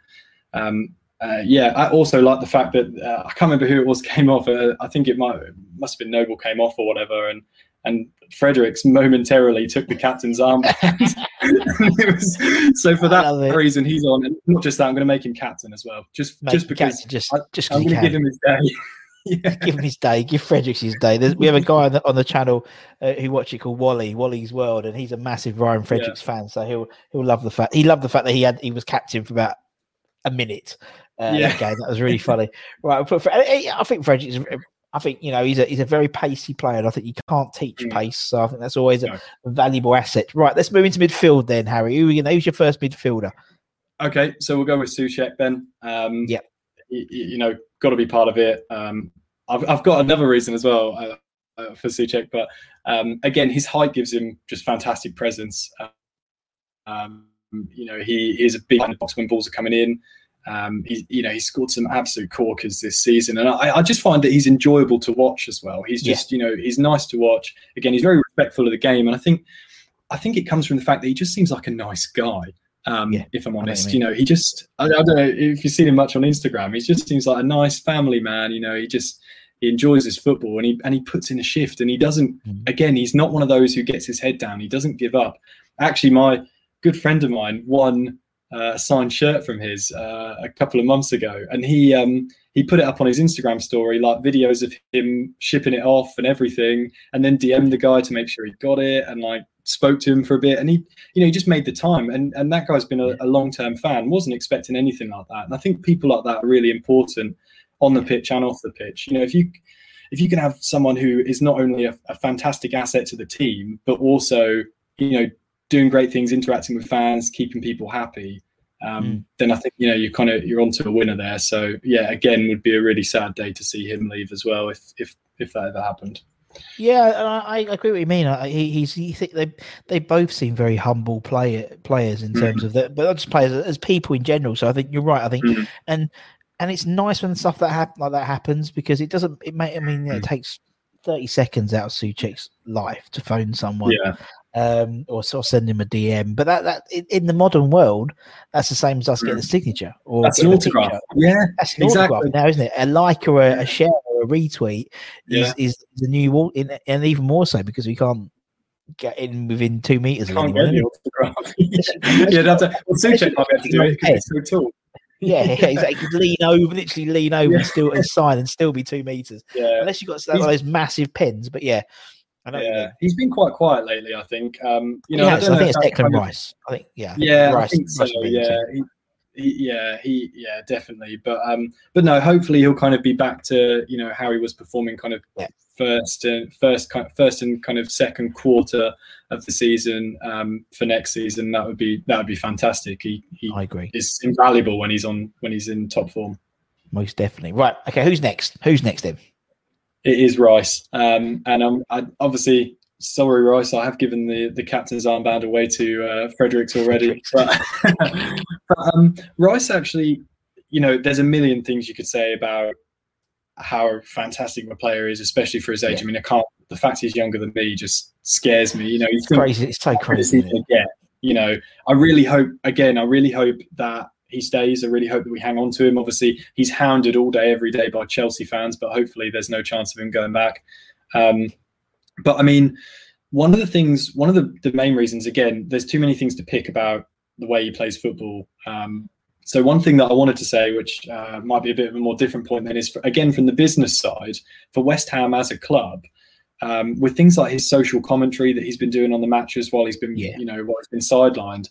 Speaker 3: um, uh, yeah, I also like the fact that uh, I can't remember who it was [laughs] came off. Uh, I think it might must have been Noble came off or whatever, and and Fredericks momentarily took the captain's arm. [laughs] [laughs] was, so for that reason, he's on, and not just that, I'm going to make him captain as well, just
Speaker 2: make
Speaker 3: just because
Speaker 2: just
Speaker 3: I,
Speaker 2: just
Speaker 3: I'm going to give him his day.
Speaker 2: yeah. Give him his day. Give Fredericks his day. There's, we have a guy on the, on the channel uh, who watch it called Wally, Wally's World, and he's a massive Ryan Fredericks yeah. fan. So he'll he'll love the fact he loved the fact that he had he was captain for about a minute uh, yeah. game. That was really funny. [laughs] right, but for, I think Frederick is. I think you know he's a he's a very pacey player, and I think you can't teach mm. pace. So I think that's always a, no. valuable asset. Right, let's move into midfield then, Harry. Who you who's your first midfielder?
Speaker 3: Okay, so we'll go with Soucek then. Um,
Speaker 2: yeah,
Speaker 3: you, you, know, got to be part of it. Um, I've I've got another reason as well uh, uh, for Soucek, but um, again, his height gives him just fantastic presence. Um, you know, he, he is a big box when balls are coming in. Um, he, you know, he scored some absolute corkers this season, and I, I just find that he's enjoyable to watch as well. He's just, you know, he's nice to watch. Again, he's very respectful of the game, and I think, I think it comes from the fact that he just seems like a nice guy. Um,
Speaker 2: Yeah,
Speaker 3: if I'm honest,
Speaker 2: mean.
Speaker 3: you know, he just, I, I don't know if you've seen him much on Instagram. He just seems like a nice family man. You know, he just he enjoys his football and he and he puts in a shift and he doesn't.
Speaker 2: Mhm.
Speaker 3: Again, he's not one of those who gets his head down. He doesn't give up. Actually, my good friend of mine won uh, a signed shirt from his uh, a couple of months ago, and he um, he put it up on his Instagram story, like videos of him shipping it off and everything, and then DM'd the guy to make sure he got it, and like spoke to him for a bit, and he you know he just made the time, and and that guy's been a, a long term fan, wasn't expecting anything like that, and I think people like that are really important on the pitch and off the pitch. You know, if you if you can have someone who is not only a, a fantastic asset to the team, but also you know doing great things, interacting with fans, keeping people happy, um,
Speaker 2: Mm.
Speaker 3: then I think you know you're kind of you're onto a winner there. So yeah, again, would be a really sad day to see him leave as well if if if that ever happened.
Speaker 2: Yeah, and I, I agree what you mean. I, he, he's he, th- they they both seem very humble player players in terms of that, but not just players as people in general. So I think you're right. I think
Speaker 3: Mhm.
Speaker 2: and and it's nice when stuff that hap- like that happens because it doesn't. It may. I mean, it takes thirty seconds out of Soucek's life to phone someone.
Speaker 3: Yeah,
Speaker 2: um, or sort of send him a DM. But that that in, in the modern world, that's the same as us getting a signature or
Speaker 3: that's an autograph. Yeah,
Speaker 2: That's an
Speaker 3: Exactly.
Speaker 2: autograph now, isn't it? A like or a, a share or a retweet
Speaker 3: Yeah.
Speaker 2: is, is the new wall, in, and even more so because we can't get in within two meters of
Speaker 3: can't
Speaker 2: anyone.
Speaker 3: get the autograph. [laughs] [laughs] yeah, that's a, well, Soucek might be able to do it because he's so tall.
Speaker 2: Yeah, yeah, exactly. You could lean over, literally lean over and still and sign and still be two meters, [laughs]
Speaker 3: Yeah,
Speaker 2: unless you've got one of those massive pins, But yeah, I know. what you
Speaker 3: yeah.
Speaker 2: mean.
Speaker 3: He's been quite quiet lately. I think. Um, you know,
Speaker 2: Yeah,
Speaker 3: I,
Speaker 2: so
Speaker 3: don't
Speaker 2: I
Speaker 3: know
Speaker 2: think it's
Speaker 3: that's
Speaker 2: Declan
Speaker 3: kind of-
Speaker 2: Rice. I think yeah, I
Speaker 3: Yeah,
Speaker 2: Rice-
Speaker 3: I think so.
Speaker 2: Rice would be the
Speaker 3: Yeah, he, he, yeah, he, yeah, definitely. But um, but no, hopefully he'll kind of be back to you know how he was performing, kind of
Speaker 2: Yeah.
Speaker 3: first and first, kind first and kind of second quarter of the season um, for next season. That would be that would be fantastic. He he
Speaker 2: I agree.
Speaker 3: is invaluable when he's on when he's in top form.
Speaker 2: Most definitely. Right. Okay. Who's next? Who's next then?
Speaker 3: It is Rice, um, and I'm I, obviously sorry, Rice. I have given the the captain's armband away to uh, Fredericks already, [laughs] but, but um, Rice actually, you know, there's a million things you could say about how fantastic a player is, especially for his age.
Speaker 2: Yeah.
Speaker 3: I mean, I can't. The fact he's younger than me just scares me. You know,
Speaker 2: It's crazy. It's so
Speaker 3: how good is
Speaker 2: crazy.
Speaker 3: he
Speaker 2: isn't it?
Speaker 3: gonna get? You know, I really hope. Again, I really hope that he stays. I really hope that we hang on to him. Obviously, he's hounded all day, every day by Chelsea fans, but hopefully, there's no chance of him going back. Um, but I mean, one of the things, one of the, the main reasons, again, there's too many things to pick about the way he plays football. Um, so one thing that I wanted to say, which uh, might be a bit of a more different point, then is for, again from the business side for West Ham as a club, um, with things like his social commentary that he's been doing on the matches while he's been,
Speaker 2: Yeah.
Speaker 3: you know, while he's been sidelined,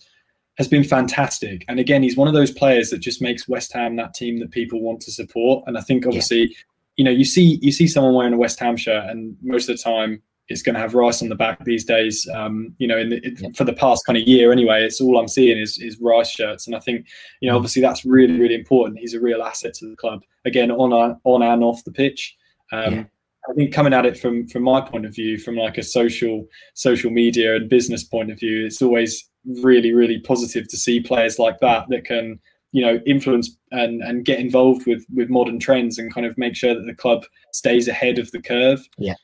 Speaker 3: has been fantastic. And again, he's one of those players that just makes West Ham that team that people want to support. And I think obviously, you know, you see you see someone wearing a West Ham shirt, and most of the time it's going to have Rice on the back these days. Um, you know, in the, it,
Speaker 2: Yeah.
Speaker 3: for the past kind of year anyway, it's all I'm seeing is is Rice shirts, and I think you know
Speaker 2: Mm.
Speaker 3: obviously that's really really important. He's a real asset to the club again on our, on and off the pitch. Um,
Speaker 2: Yeah.
Speaker 3: I think coming at it from from my point of view, from like a social social media and business point of view, it's always really really positive to see players like that that can you know influence and and get involved with with modern trends and kind of make sure that the club stays ahead of the curve
Speaker 2: Yeah.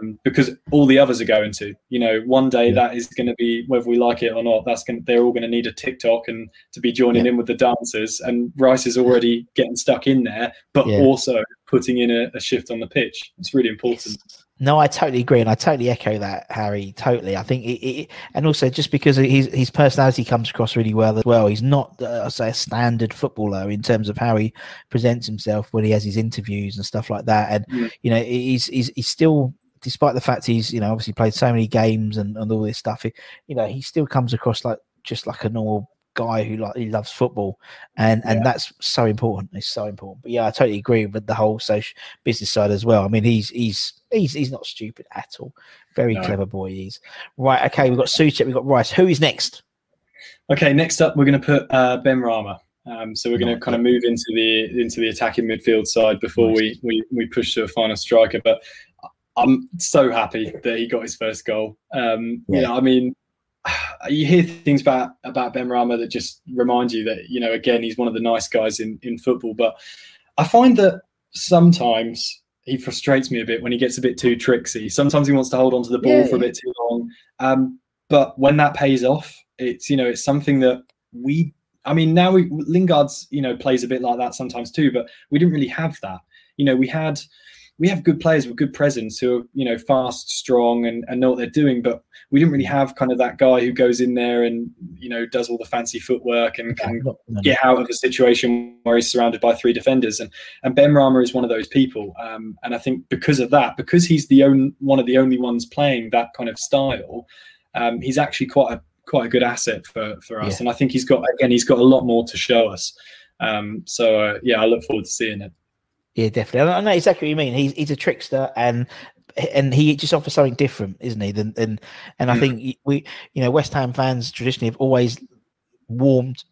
Speaker 3: Um, because all the others are going to you know one day
Speaker 2: Yeah.
Speaker 3: that is going to be whether we like it or not that's going they're all going to need a tiktok and to be joining in with the dancers and rice is already getting stuck in there but
Speaker 2: Yeah.
Speaker 3: also putting in a, a shift on the pitch it's really important
Speaker 2: No, I totally agree, and I totally echo that, Harry. Totally, I think, it, it, and also just because his his personality comes across really well as well. He's not, uh, I say, a standard footballer in terms of how he presents himself when he has his interviews and stuff like that. And
Speaker 3: Mm.
Speaker 2: you know, he's he's he's still, despite the fact he's you know obviously played so many games and, and all this stuff, he, you know, he still comes across like just like a normal guy who like he loves football. And and
Speaker 3: Yeah.
Speaker 2: that's so important. It's so important. But yeah i totally agree with the whole social business side as well. I mean he's he's he's he's not stupid at all. Very
Speaker 3: No.
Speaker 2: clever boy he is. Right okay we've got Soucek, we've got rice. Who is next?
Speaker 3: Okay, next up we're going to put uh, Benrahma. Um, so we're going to kind of move into the into the attacking midfield side before we, we we push to a final striker. But I'm so happy that he got his first goal. Um,
Speaker 2: Yeah.
Speaker 3: You know, I mean, you hear things about about Benrahma that just remind you that you know again he's one of the nice guys in in football, but I find that sometimes he frustrates me a bit when he gets a bit too tricksy. Sometimes he wants to hold on to the ball
Speaker 2: Yeah,
Speaker 3: for a bit too long. Um, but when that pays off, it's you know it's something that we. I mean, now we, Lingard's you know plays a bit like that sometimes too, but we didn't really have that. You know, we had we have good players with good presence who are you know fast, strong, and, and know what they're doing, but we didn't really have kind of that guy who goes in there and you know does all the fancy footwork and can get out of a situation where he's surrounded by three defenders. And and Benrahma is one of those people. Um, and I think because of that, because he's the only one of the only ones playing that kind of style, um, he's actually quite a quite a good asset for for us.
Speaker 2: Yeah.
Speaker 3: And I think he's got again he's got a lot more to show us. Um, so uh, yeah, I look forward to seeing it.
Speaker 2: Yeah, definitely. I know exactly what you mean. He's he's a trickster, and and he just offers something different, isn't he? Than and and I
Speaker 3: Mm.
Speaker 2: think we, you know, West Ham fans traditionally have always warmed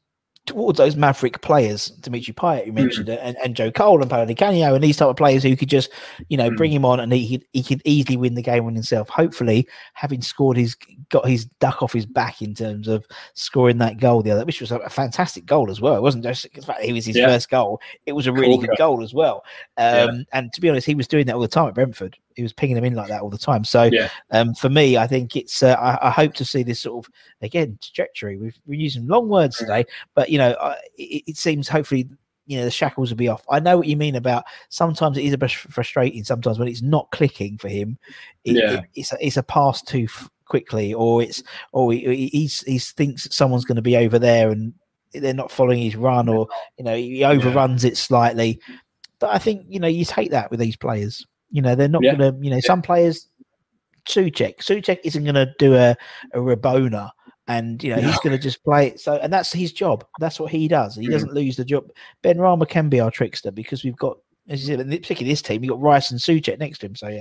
Speaker 2: towards those maverick players, Dimitri Payet, you mentioned it, and, and Joe Cole and Paolo Canio, and these type of players who could just, you know,
Speaker 3: Mm.
Speaker 2: bring him on and he could, he could easily win the game on himself. Hopefully, having scored his got his duck off his back in terms of scoring that goal the other, which was a, fantastic goal as well. It wasn't just the fact he was his
Speaker 3: Yeah.
Speaker 2: first goal; it was a really
Speaker 3: Corker.
Speaker 2: good goal as well.
Speaker 3: Yeah.
Speaker 2: Um, And to be honest, he was doing that all the time at Brentford. He was pinging them in like that all the time. So
Speaker 3: Yeah.
Speaker 2: um, for me, I think it's. Uh, I, I hope to see this sort of again trajectory. We've, we're using long words today, but you know, I, it, it seems hopefully you know the shackles will be off. I know what you mean about sometimes it is a bit frustrating. Sometimes when it's not clicking for him, it,
Speaker 3: Yeah.
Speaker 2: it- it's a, it's a pass too f- quickly, or it's or he, he he's, he thinks someone's going to be over there and they're not following his run, or you know he overruns it slightly. But I think you know you take that with these players. You know they're not
Speaker 3: Yeah.
Speaker 2: going to. You know some players. Soucek. Soucek isn't going to do a a Rabona, and you know he's going to just play it. So, and that's his job. That's what he does. He
Speaker 3: Mm.
Speaker 2: doesn't lose the job. Benrahma can be our trickster because we've got, as you said, particularly this team, we've got Rice and Soucek next to him. So yeah,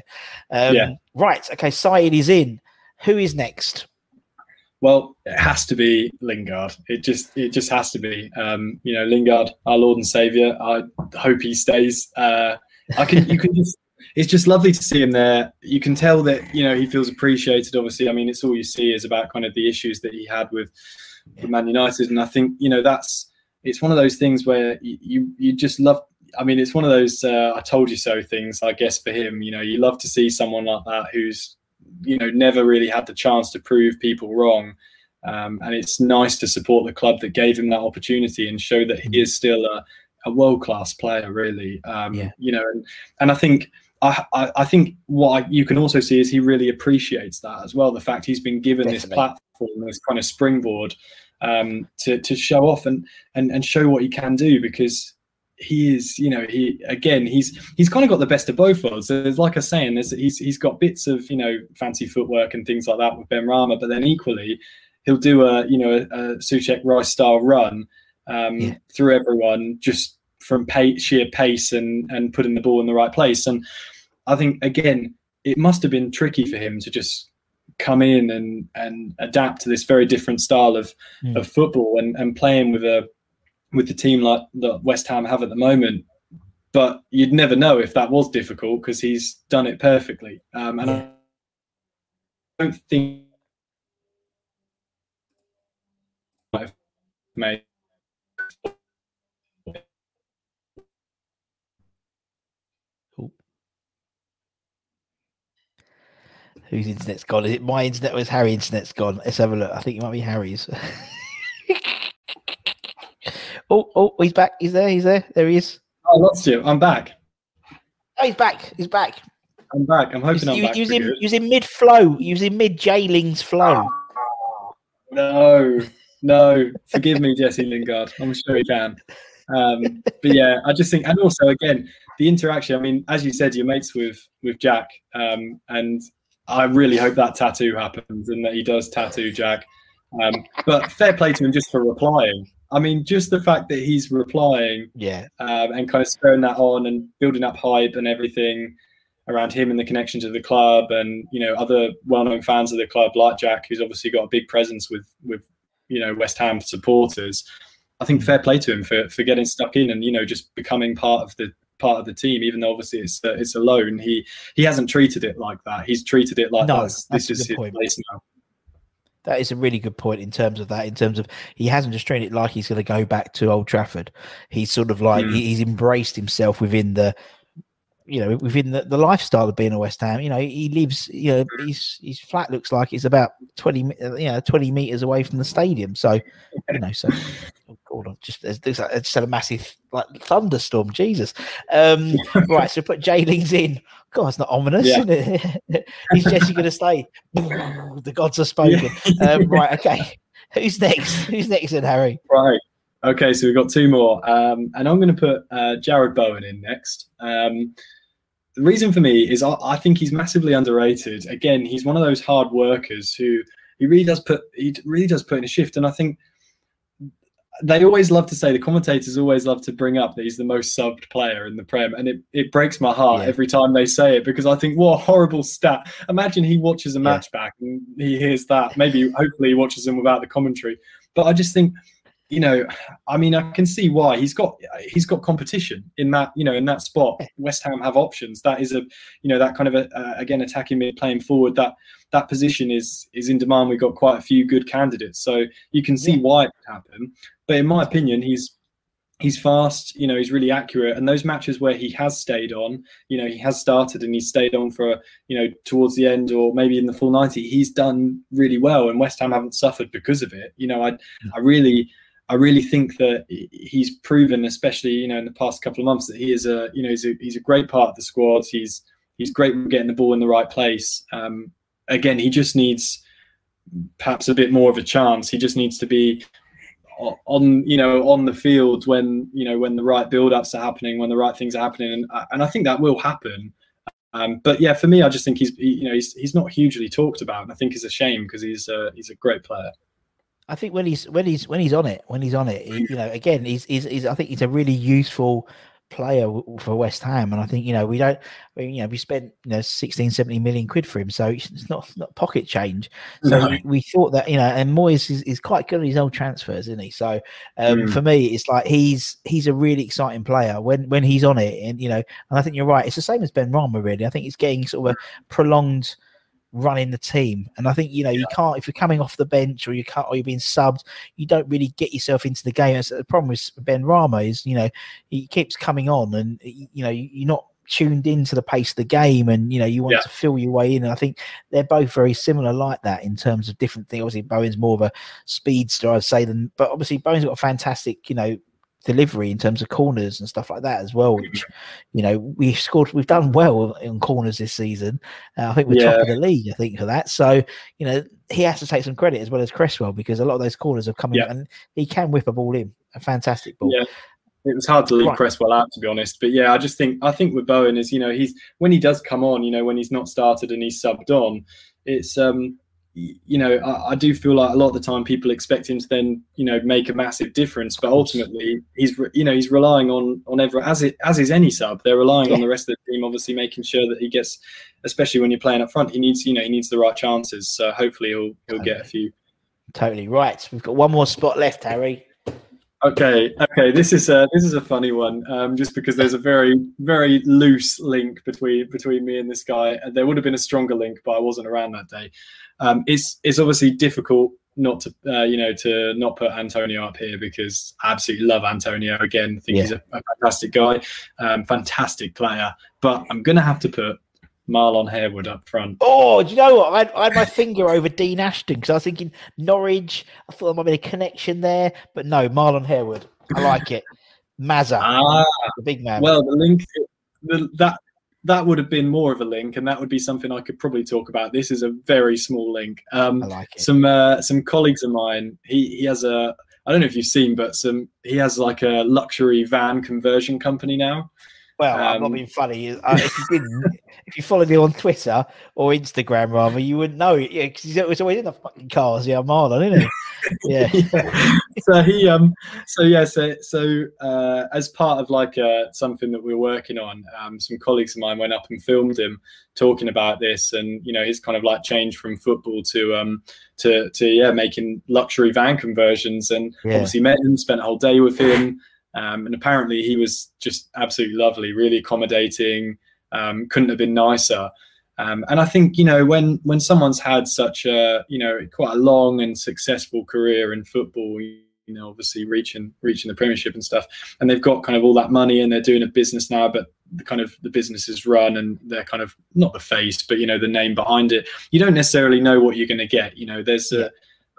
Speaker 2: um,
Speaker 3: Yeah.
Speaker 2: right. Okay, Saeed is in. Who is next?
Speaker 3: Well, it has to be Lingard. It just it just has to be. Um, you know, Lingard, our Lord and Savior. I hope he stays. Uh, I can you can [laughs] just it's just lovely to see him there. You can tell that you know he feels appreciated. Obviously, I mean, it's all you see is about kind of the issues that he had with, with Man United, and I think you know that's it's one of those things where you you, you just love. I mean, it's one of those uh, "I told you so" things. I guess for him, you know, you love to see someone like that who's you know never really had the chance to prove people wrong. Um, and it's nice to support the club that gave him that opportunity and show that he is still a, a world class player, really. Um,
Speaker 2: Yeah.
Speaker 3: You know, and, and I think I, I, I think what I, you can also see is he really appreciates that as well. The fact he's been given this platform, this kind of springboard um, to to show off and and and show what he can do because he is, you know, he again, he's he's kind of got the best of both worlds. There's like I was saying, there's he's he's got bits of you know fancy footwork and things like that with Benrahma, but then equally he'll do a you know a, a Soucek Rice style run um,
Speaker 2: Yeah.
Speaker 3: through everyone just from pay, sheer pace and and putting the ball in the right place. And I think again, it must have been tricky for him to just come in and and adapt to this very different style of
Speaker 2: Mm.
Speaker 3: of football and and playing with a with the team like that West Ham have at the moment. But you'd never know if that was difficult because he's done it perfectly. Um, and. I don't think might have made
Speaker 2: Whose internet's gone? Is it my internet or is Harry's internet's gone? Let's have a look. I think it might be Harry's. [laughs] oh, oh, he's back. He's there. He's there. There he is.
Speaker 3: I lost you. I'm back.
Speaker 2: Oh, he's back. He's back.
Speaker 3: I'm back. I'm hoping I'm
Speaker 2: he,
Speaker 3: back.
Speaker 2: he was
Speaker 3: for
Speaker 2: in,
Speaker 3: good.
Speaker 2: he was in mid flow. Using mid Jailing's flow.
Speaker 3: No, no. Forgive me, Jesse Lingard. I'm sure he can. Um, but yeah, I just think, and also again, the interaction. I mean, as you said, you're mates with with Jack, um, and I really hope that tattoo happens and that he does tattoo Jack. Um, but fair play to him just for replying. I mean, just the fact that he's replying
Speaker 2: Yeah.
Speaker 3: um, and kind of spurring that on and building up hype and everything around him and the connection to the club and you know other well-known fans of the club like Jack, who's obviously got a big presence with with you know West Ham supporters. I think fair play to him for for getting stuck in and you know just becoming part of the part of the team, even though obviously it's uh, it's a loan. He he hasn't treated it like that. He's treated it like
Speaker 2: No,
Speaker 3: this
Speaker 2: a
Speaker 3: is his
Speaker 2: point.
Speaker 3: place now.
Speaker 2: That is a really good point in terms of that. In terms of he hasn't just trained it like he's going to go back to Old Trafford. He's sort of like
Speaker 3: Mm.
Speaker 2: he's embraced himself within the, you know, within the, the lifestyle of being a West Ham. You know, he lives. You know, his his flat looks like it's about twenty, uh, you know, twenty meters away from the stadium. So, you know, so God, I just there's, there's just had a massive like thunderstorm. Jesus. Um, [laughs] right, so put J Lings in. God, it's not ominous,
Speaker 3: Yeah.
Speaker 2: isn't it? [laughs] Is Jesse going to stay? [laughs] the gods have spoken. Um, right, okay. Who's next? Who's next in Harry?
Speaker 3: Right. Okay, so we've got two more. Um, and I'm going to put uh, Jarrod Bowen in next. Um, the reason for me is I, I think he's massively underrated. Again, he's one of those hard workers who he really does put he really does put in a shift. And I think they always love to say the commentators always love to bring up that he's the most subbed player in the Prem, and it, it breaks my heart
Speaker 2: Yeah.
Speaker 3: every time they say it because I think what a horrible stat. Imagine he watches a
Speaker 2: Yeah.
Speaker 3: match back and he hears that. Maybe hopefully he watches them without the commentary. But I just think, you know, I mean, I can see why he's got he's got competition in that you know in that spot. West Ham have options. That is a you know that kind of a, uh, again attacking mid playing forward. That that position is is in demand. We've got quite a few good candidates, so you can see why it could happen. But in my opinion, he's he's fast. You know, he's really accurate. And those matches where he has stayed on, you know, he has started and he's stayed on for you know towards the end or maybe in the full ninety. He's done really well, and West Ham haven't suffered because of it. You know, I I really. I really think that he's proven, especially you know in the past couple of months, that he is a you know he's a he's a great part of the squad. He's he's great getting the ball in the right place. Um, again, he just needs perhaps a bit more of a chance. He just needs to be on you know on the field when you know when the right build-ups are happening, when the right things are happening, and uh, and I think that will happen. Um, but yeah, for me, I just think he's he- you know he's he's not hugely talked about, and I think it's a shame because he's uh, he's a great player.
Speaker 2: I think when he's when he's when he's on it, when he's on it, he- you know, again, he's, he's, he's I think he's a really useful player for West Ham, and I think you know we don't, I mean, you know, we spent you know 16, 17 million quid for him, so it's not not pocket change. So
Speaker 3: No.
Speaker 2: we, thought that you know, and Moyes is, is quite good at his old transfers, isn't he? So um,
Speaker 3: Mm.
Speaker 2: for me, it's like he's he's a really exciting player when when he's on it, and you know, and I think you're right. It's the same as Benrahma, really. I think he's getting sort of a prolonged running the team. And I think you know you can't if you're coming off the bench or you can't or you're being subbed, you don't really get yourself into the game. That's the problem with Benrahma is you know he keeps coming on and you know you- you're not tuned into the pace of the game and you know you want
Speaker 3: Yeah.
Speaker 2: to fill your way in and I think they're both very similar like that in terms of different things obviously Bowen's more of a speedster I'd say than but obviously Bowen's got a fantastic you know delivery in terms of corners and stuff like that as well which you know we've scored we've done well in corners this season. Uh, I think we're top of the league I think for that. So you know he has to take some credit as well as Cresswell because a lot of those corners have come in and he can whip a ball in. A fantastic ball.
Speaker 3: Yeah. It was hard to leave
Speaker 2: Right.
Speaker 3: Cresswell out, to be honest. But yeah, I just think I think with Bowen is you know he's when he does come on, you know when he's not started and he's subbed on, it's um you know I, I do feel like a lot of the time people expect him to then you know make a massive difference, but ultimately he's re- you know he's relying on on every as it as is any sub. They're relying on the rest of the team, obviously making sure that he gets, especially when you're playing up front, he needs you know he needs the right chances. So hopefully he'll he'll get a few.
Speaker 2: totally right we've got one more spot left Harry
Speaker 3: Okay, okay. This is a this is a funny one, um, just because there's a very very loose link between between me and this guy. And There would have been a stronger link, but I wasn't around that day. Um, it's it's obviously difficult not to uh, you know to not put Antonio up here because I absolutely love Antonio. Again, I think he's a, a fantastic guy, um, fantastic player. But I'm gonna have to put Marlon Harewood up front.
Speaker 2: Oh, do you know what? I had, I had my finger over Dean Ashton because I was thinking Norwich. I thought there might be a connection there, but no, Marlon Harewood. I like it. Mazza,
Speaker 3: Ah,
Speaker 2: the big man.
Speaker 3: Well, the link the, that that would have been more of a link, and that would be something I could probably talk about. This is a very small link. Um,
Speaker 2: I like it.
Speaker 3: some uh, some colleagues of mine. He he has a I don't know if you've seen, but some he has like a luxury van conversion company now.
Speaker 2: Well, I'm not
Speaker 3: um,
Speaker 2: being funny. Uh, if you didn't, [laughs] if you followed me on Twitter or Instagram, rather, you wouldn't know. Yeah, because he's always always in the fucking cars. Yeah, Marlon, isn't he? [laughs] Yeah.
Speaker 3: so he um so yeah so so uh, as part of like uh, something that we're working on um, some colleagues of mine went up and filmed him talking about this and you know his kind of like change from football to um to to yeah making luxury van conversions and
Speaker 2: Yeah.
Speaker 3: obviously met him spent a whole day with him um, and apparently he was just absolutely lovely really accommodating um, couldn't have been nicer Um, and I think you know when when someone's had such a you know quite a long and successful career in football, you know, obviously reaching reaching the Premiership and stuff, and they've got kind of all that money and they're doing a business now, but the kind of the business is run and they're kind of not the face, but you know the name behind it. You don't necessarily know what you're going to get. You know, there's a,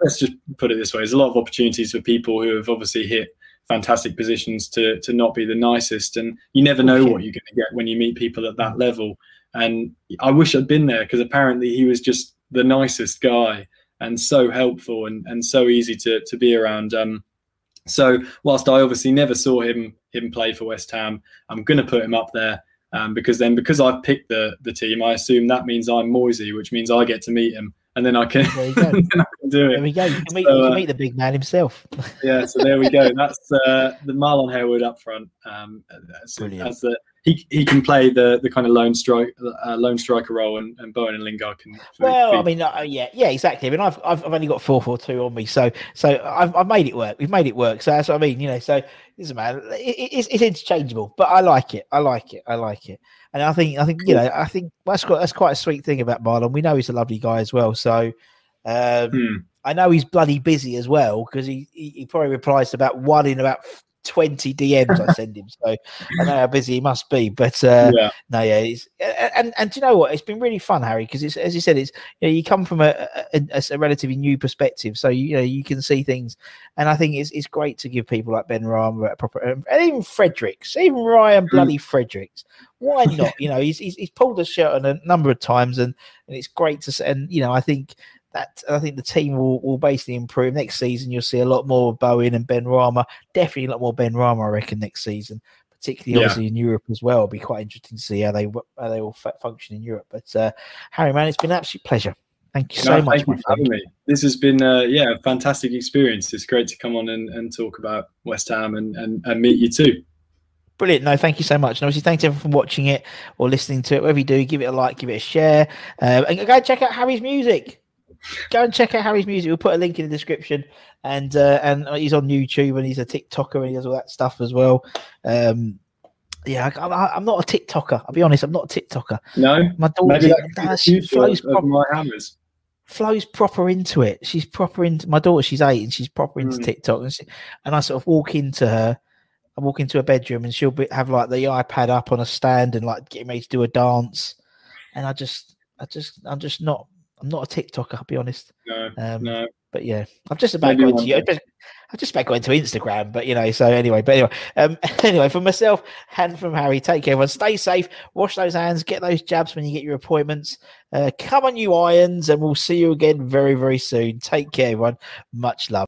Speaker 3: let's just put it this way: there's a lot of opportunities for people who have obviously hit fantastic positions to to not be the nicest, and you never know what you're going to get when you meet people at that level. And I wish I'd been there because apparently he was just the nicest guy and so helpful and, and so easy to, to be around. Um, so whilst I obviously never saw him him play for West Ham, I'm going to put him up there um, because then because I've picked the the team, I assume that means I'm Moisey, which means I get to meet him, and then I can,
Speaker 2: There you go. [laughs]
Speaker 3: can do it.
Speaker 2: There we go. You can meet,
Speaker 3: So,
Speaker 2: you can
Speaker 3: uh,
Speaker 2: meet the big man himself.
Speaker 3: yeah, so there we go. That's uh, the Marlon Harewood up front. Um, as,
Speaker 2: Brilliant.
Speaker 3: as the he, he can play the the kind of lone strike uh, lone striker role, and, and Bowen and Lingard can.
Speaker 2: Well,
Speaker 3: be-
Speaker 2: I mean, uh, yeah, yeah, exactly. I mean, I've, I've I've only got four four two on me, so so I've, I've made it work. We've made it work. So that's what I mean. You know, so doesn't matter. It, it- it's, it's interchangeable, but I like it. I like it. I like it. And I think I think you know I think that's quite that's quite a sweet thing about Marlon. We know he's a lovely guy as well. So um,
Speaker 3: Hmm.
Speaker 2: I know he's bloody busy as well because he, he he probably replies to about one in about. 20 DMs I send him, so I know how busy he must be. But uh,
Speaker 3: yeah,
Speaker 2: no, yeah, it's, and, and do you know what? It's been really fun, Harry, because it's as you said, it's you know you come from a, a, a- relatively new perspective, so you know you can see things, and I think it's it's great to give people like Benrahma a proper, and even Fredericks, even Ryan bloody Fredericks. Why not? You know, he's, he's he's pulled the shirt on a number of times, and and it's great to. And you know, I think that I think the team will, will basically improve next season. You'll see a lot more of Bowen and Benrahma. Definitely a lot more Benrahma, I reckon, next season particularly
Speaker 3: Yeah.
Speaker 2: obviously in Europe as well. It'll be quite interesting to see how they how they all function in Europe. But uh, Harry, man, it's been an absolute pleasure. Thank you so
Speaker 3: No,
Speaker 2: much.
Speaker 3: Thank you for having me. This has been uh, yeah, a fantastic experience. It's great to come on and, and talk about West Ham and, and, and meet you too.
Speaker 2: Brilliant. No, thank you so much. And obviously, thanks everyone for watching it or listening to it. Whatever you do, give it a like, give it a share. Uh, and go check out Harry's music. Go and check out Harry's music. We'll put a link in the description. And uh, and he's on YouTube and he's a TikToker and he does all that stuff as well. Um, yeah, I, I'm not a TikToker. I'll be honest. I'm not a TikToker.
Speaker 3: No,
Speaker 2: My daughter
Speaker 3: maybe that could be
Speaker 2: nah,
Speaker 3: the
Speaker 2: she
Speaker 3: future
Speaker 2: flows proper.
Speaker 3: my hammers.
Speaker 2: flows proper into it. She's proper into my daughter. She's eight and she's proper into
Speaker 3: Mm.
Speaker 2: TikTok. And, she, and I sort of walk into her. I walk into her bedroom and she'll be, have like the iPad up on a stand and like getting ready to do a dance. And I just, I just, I'm just not. I'm not a TikToker. I'll be honest.
Speaker 3: No,
Speaker 2: Um,
Speaker 3: no.
Speaker 2: But yeah, I've just about
Speaker 3: Maybe
Speaker 2: got
Speaker 3: one.
Speaker 2: I've just, I've just about got into Instagram. But you know, so anyway. But anyway, um, [laughs] anyway, for myself and from Harry, take care, everyone. Stay safe. Wash those hands. Get those jabs when you get your appointments. Uh, come on, you irons, and we'll see you again very, very soon. Take care, everyone. Much love.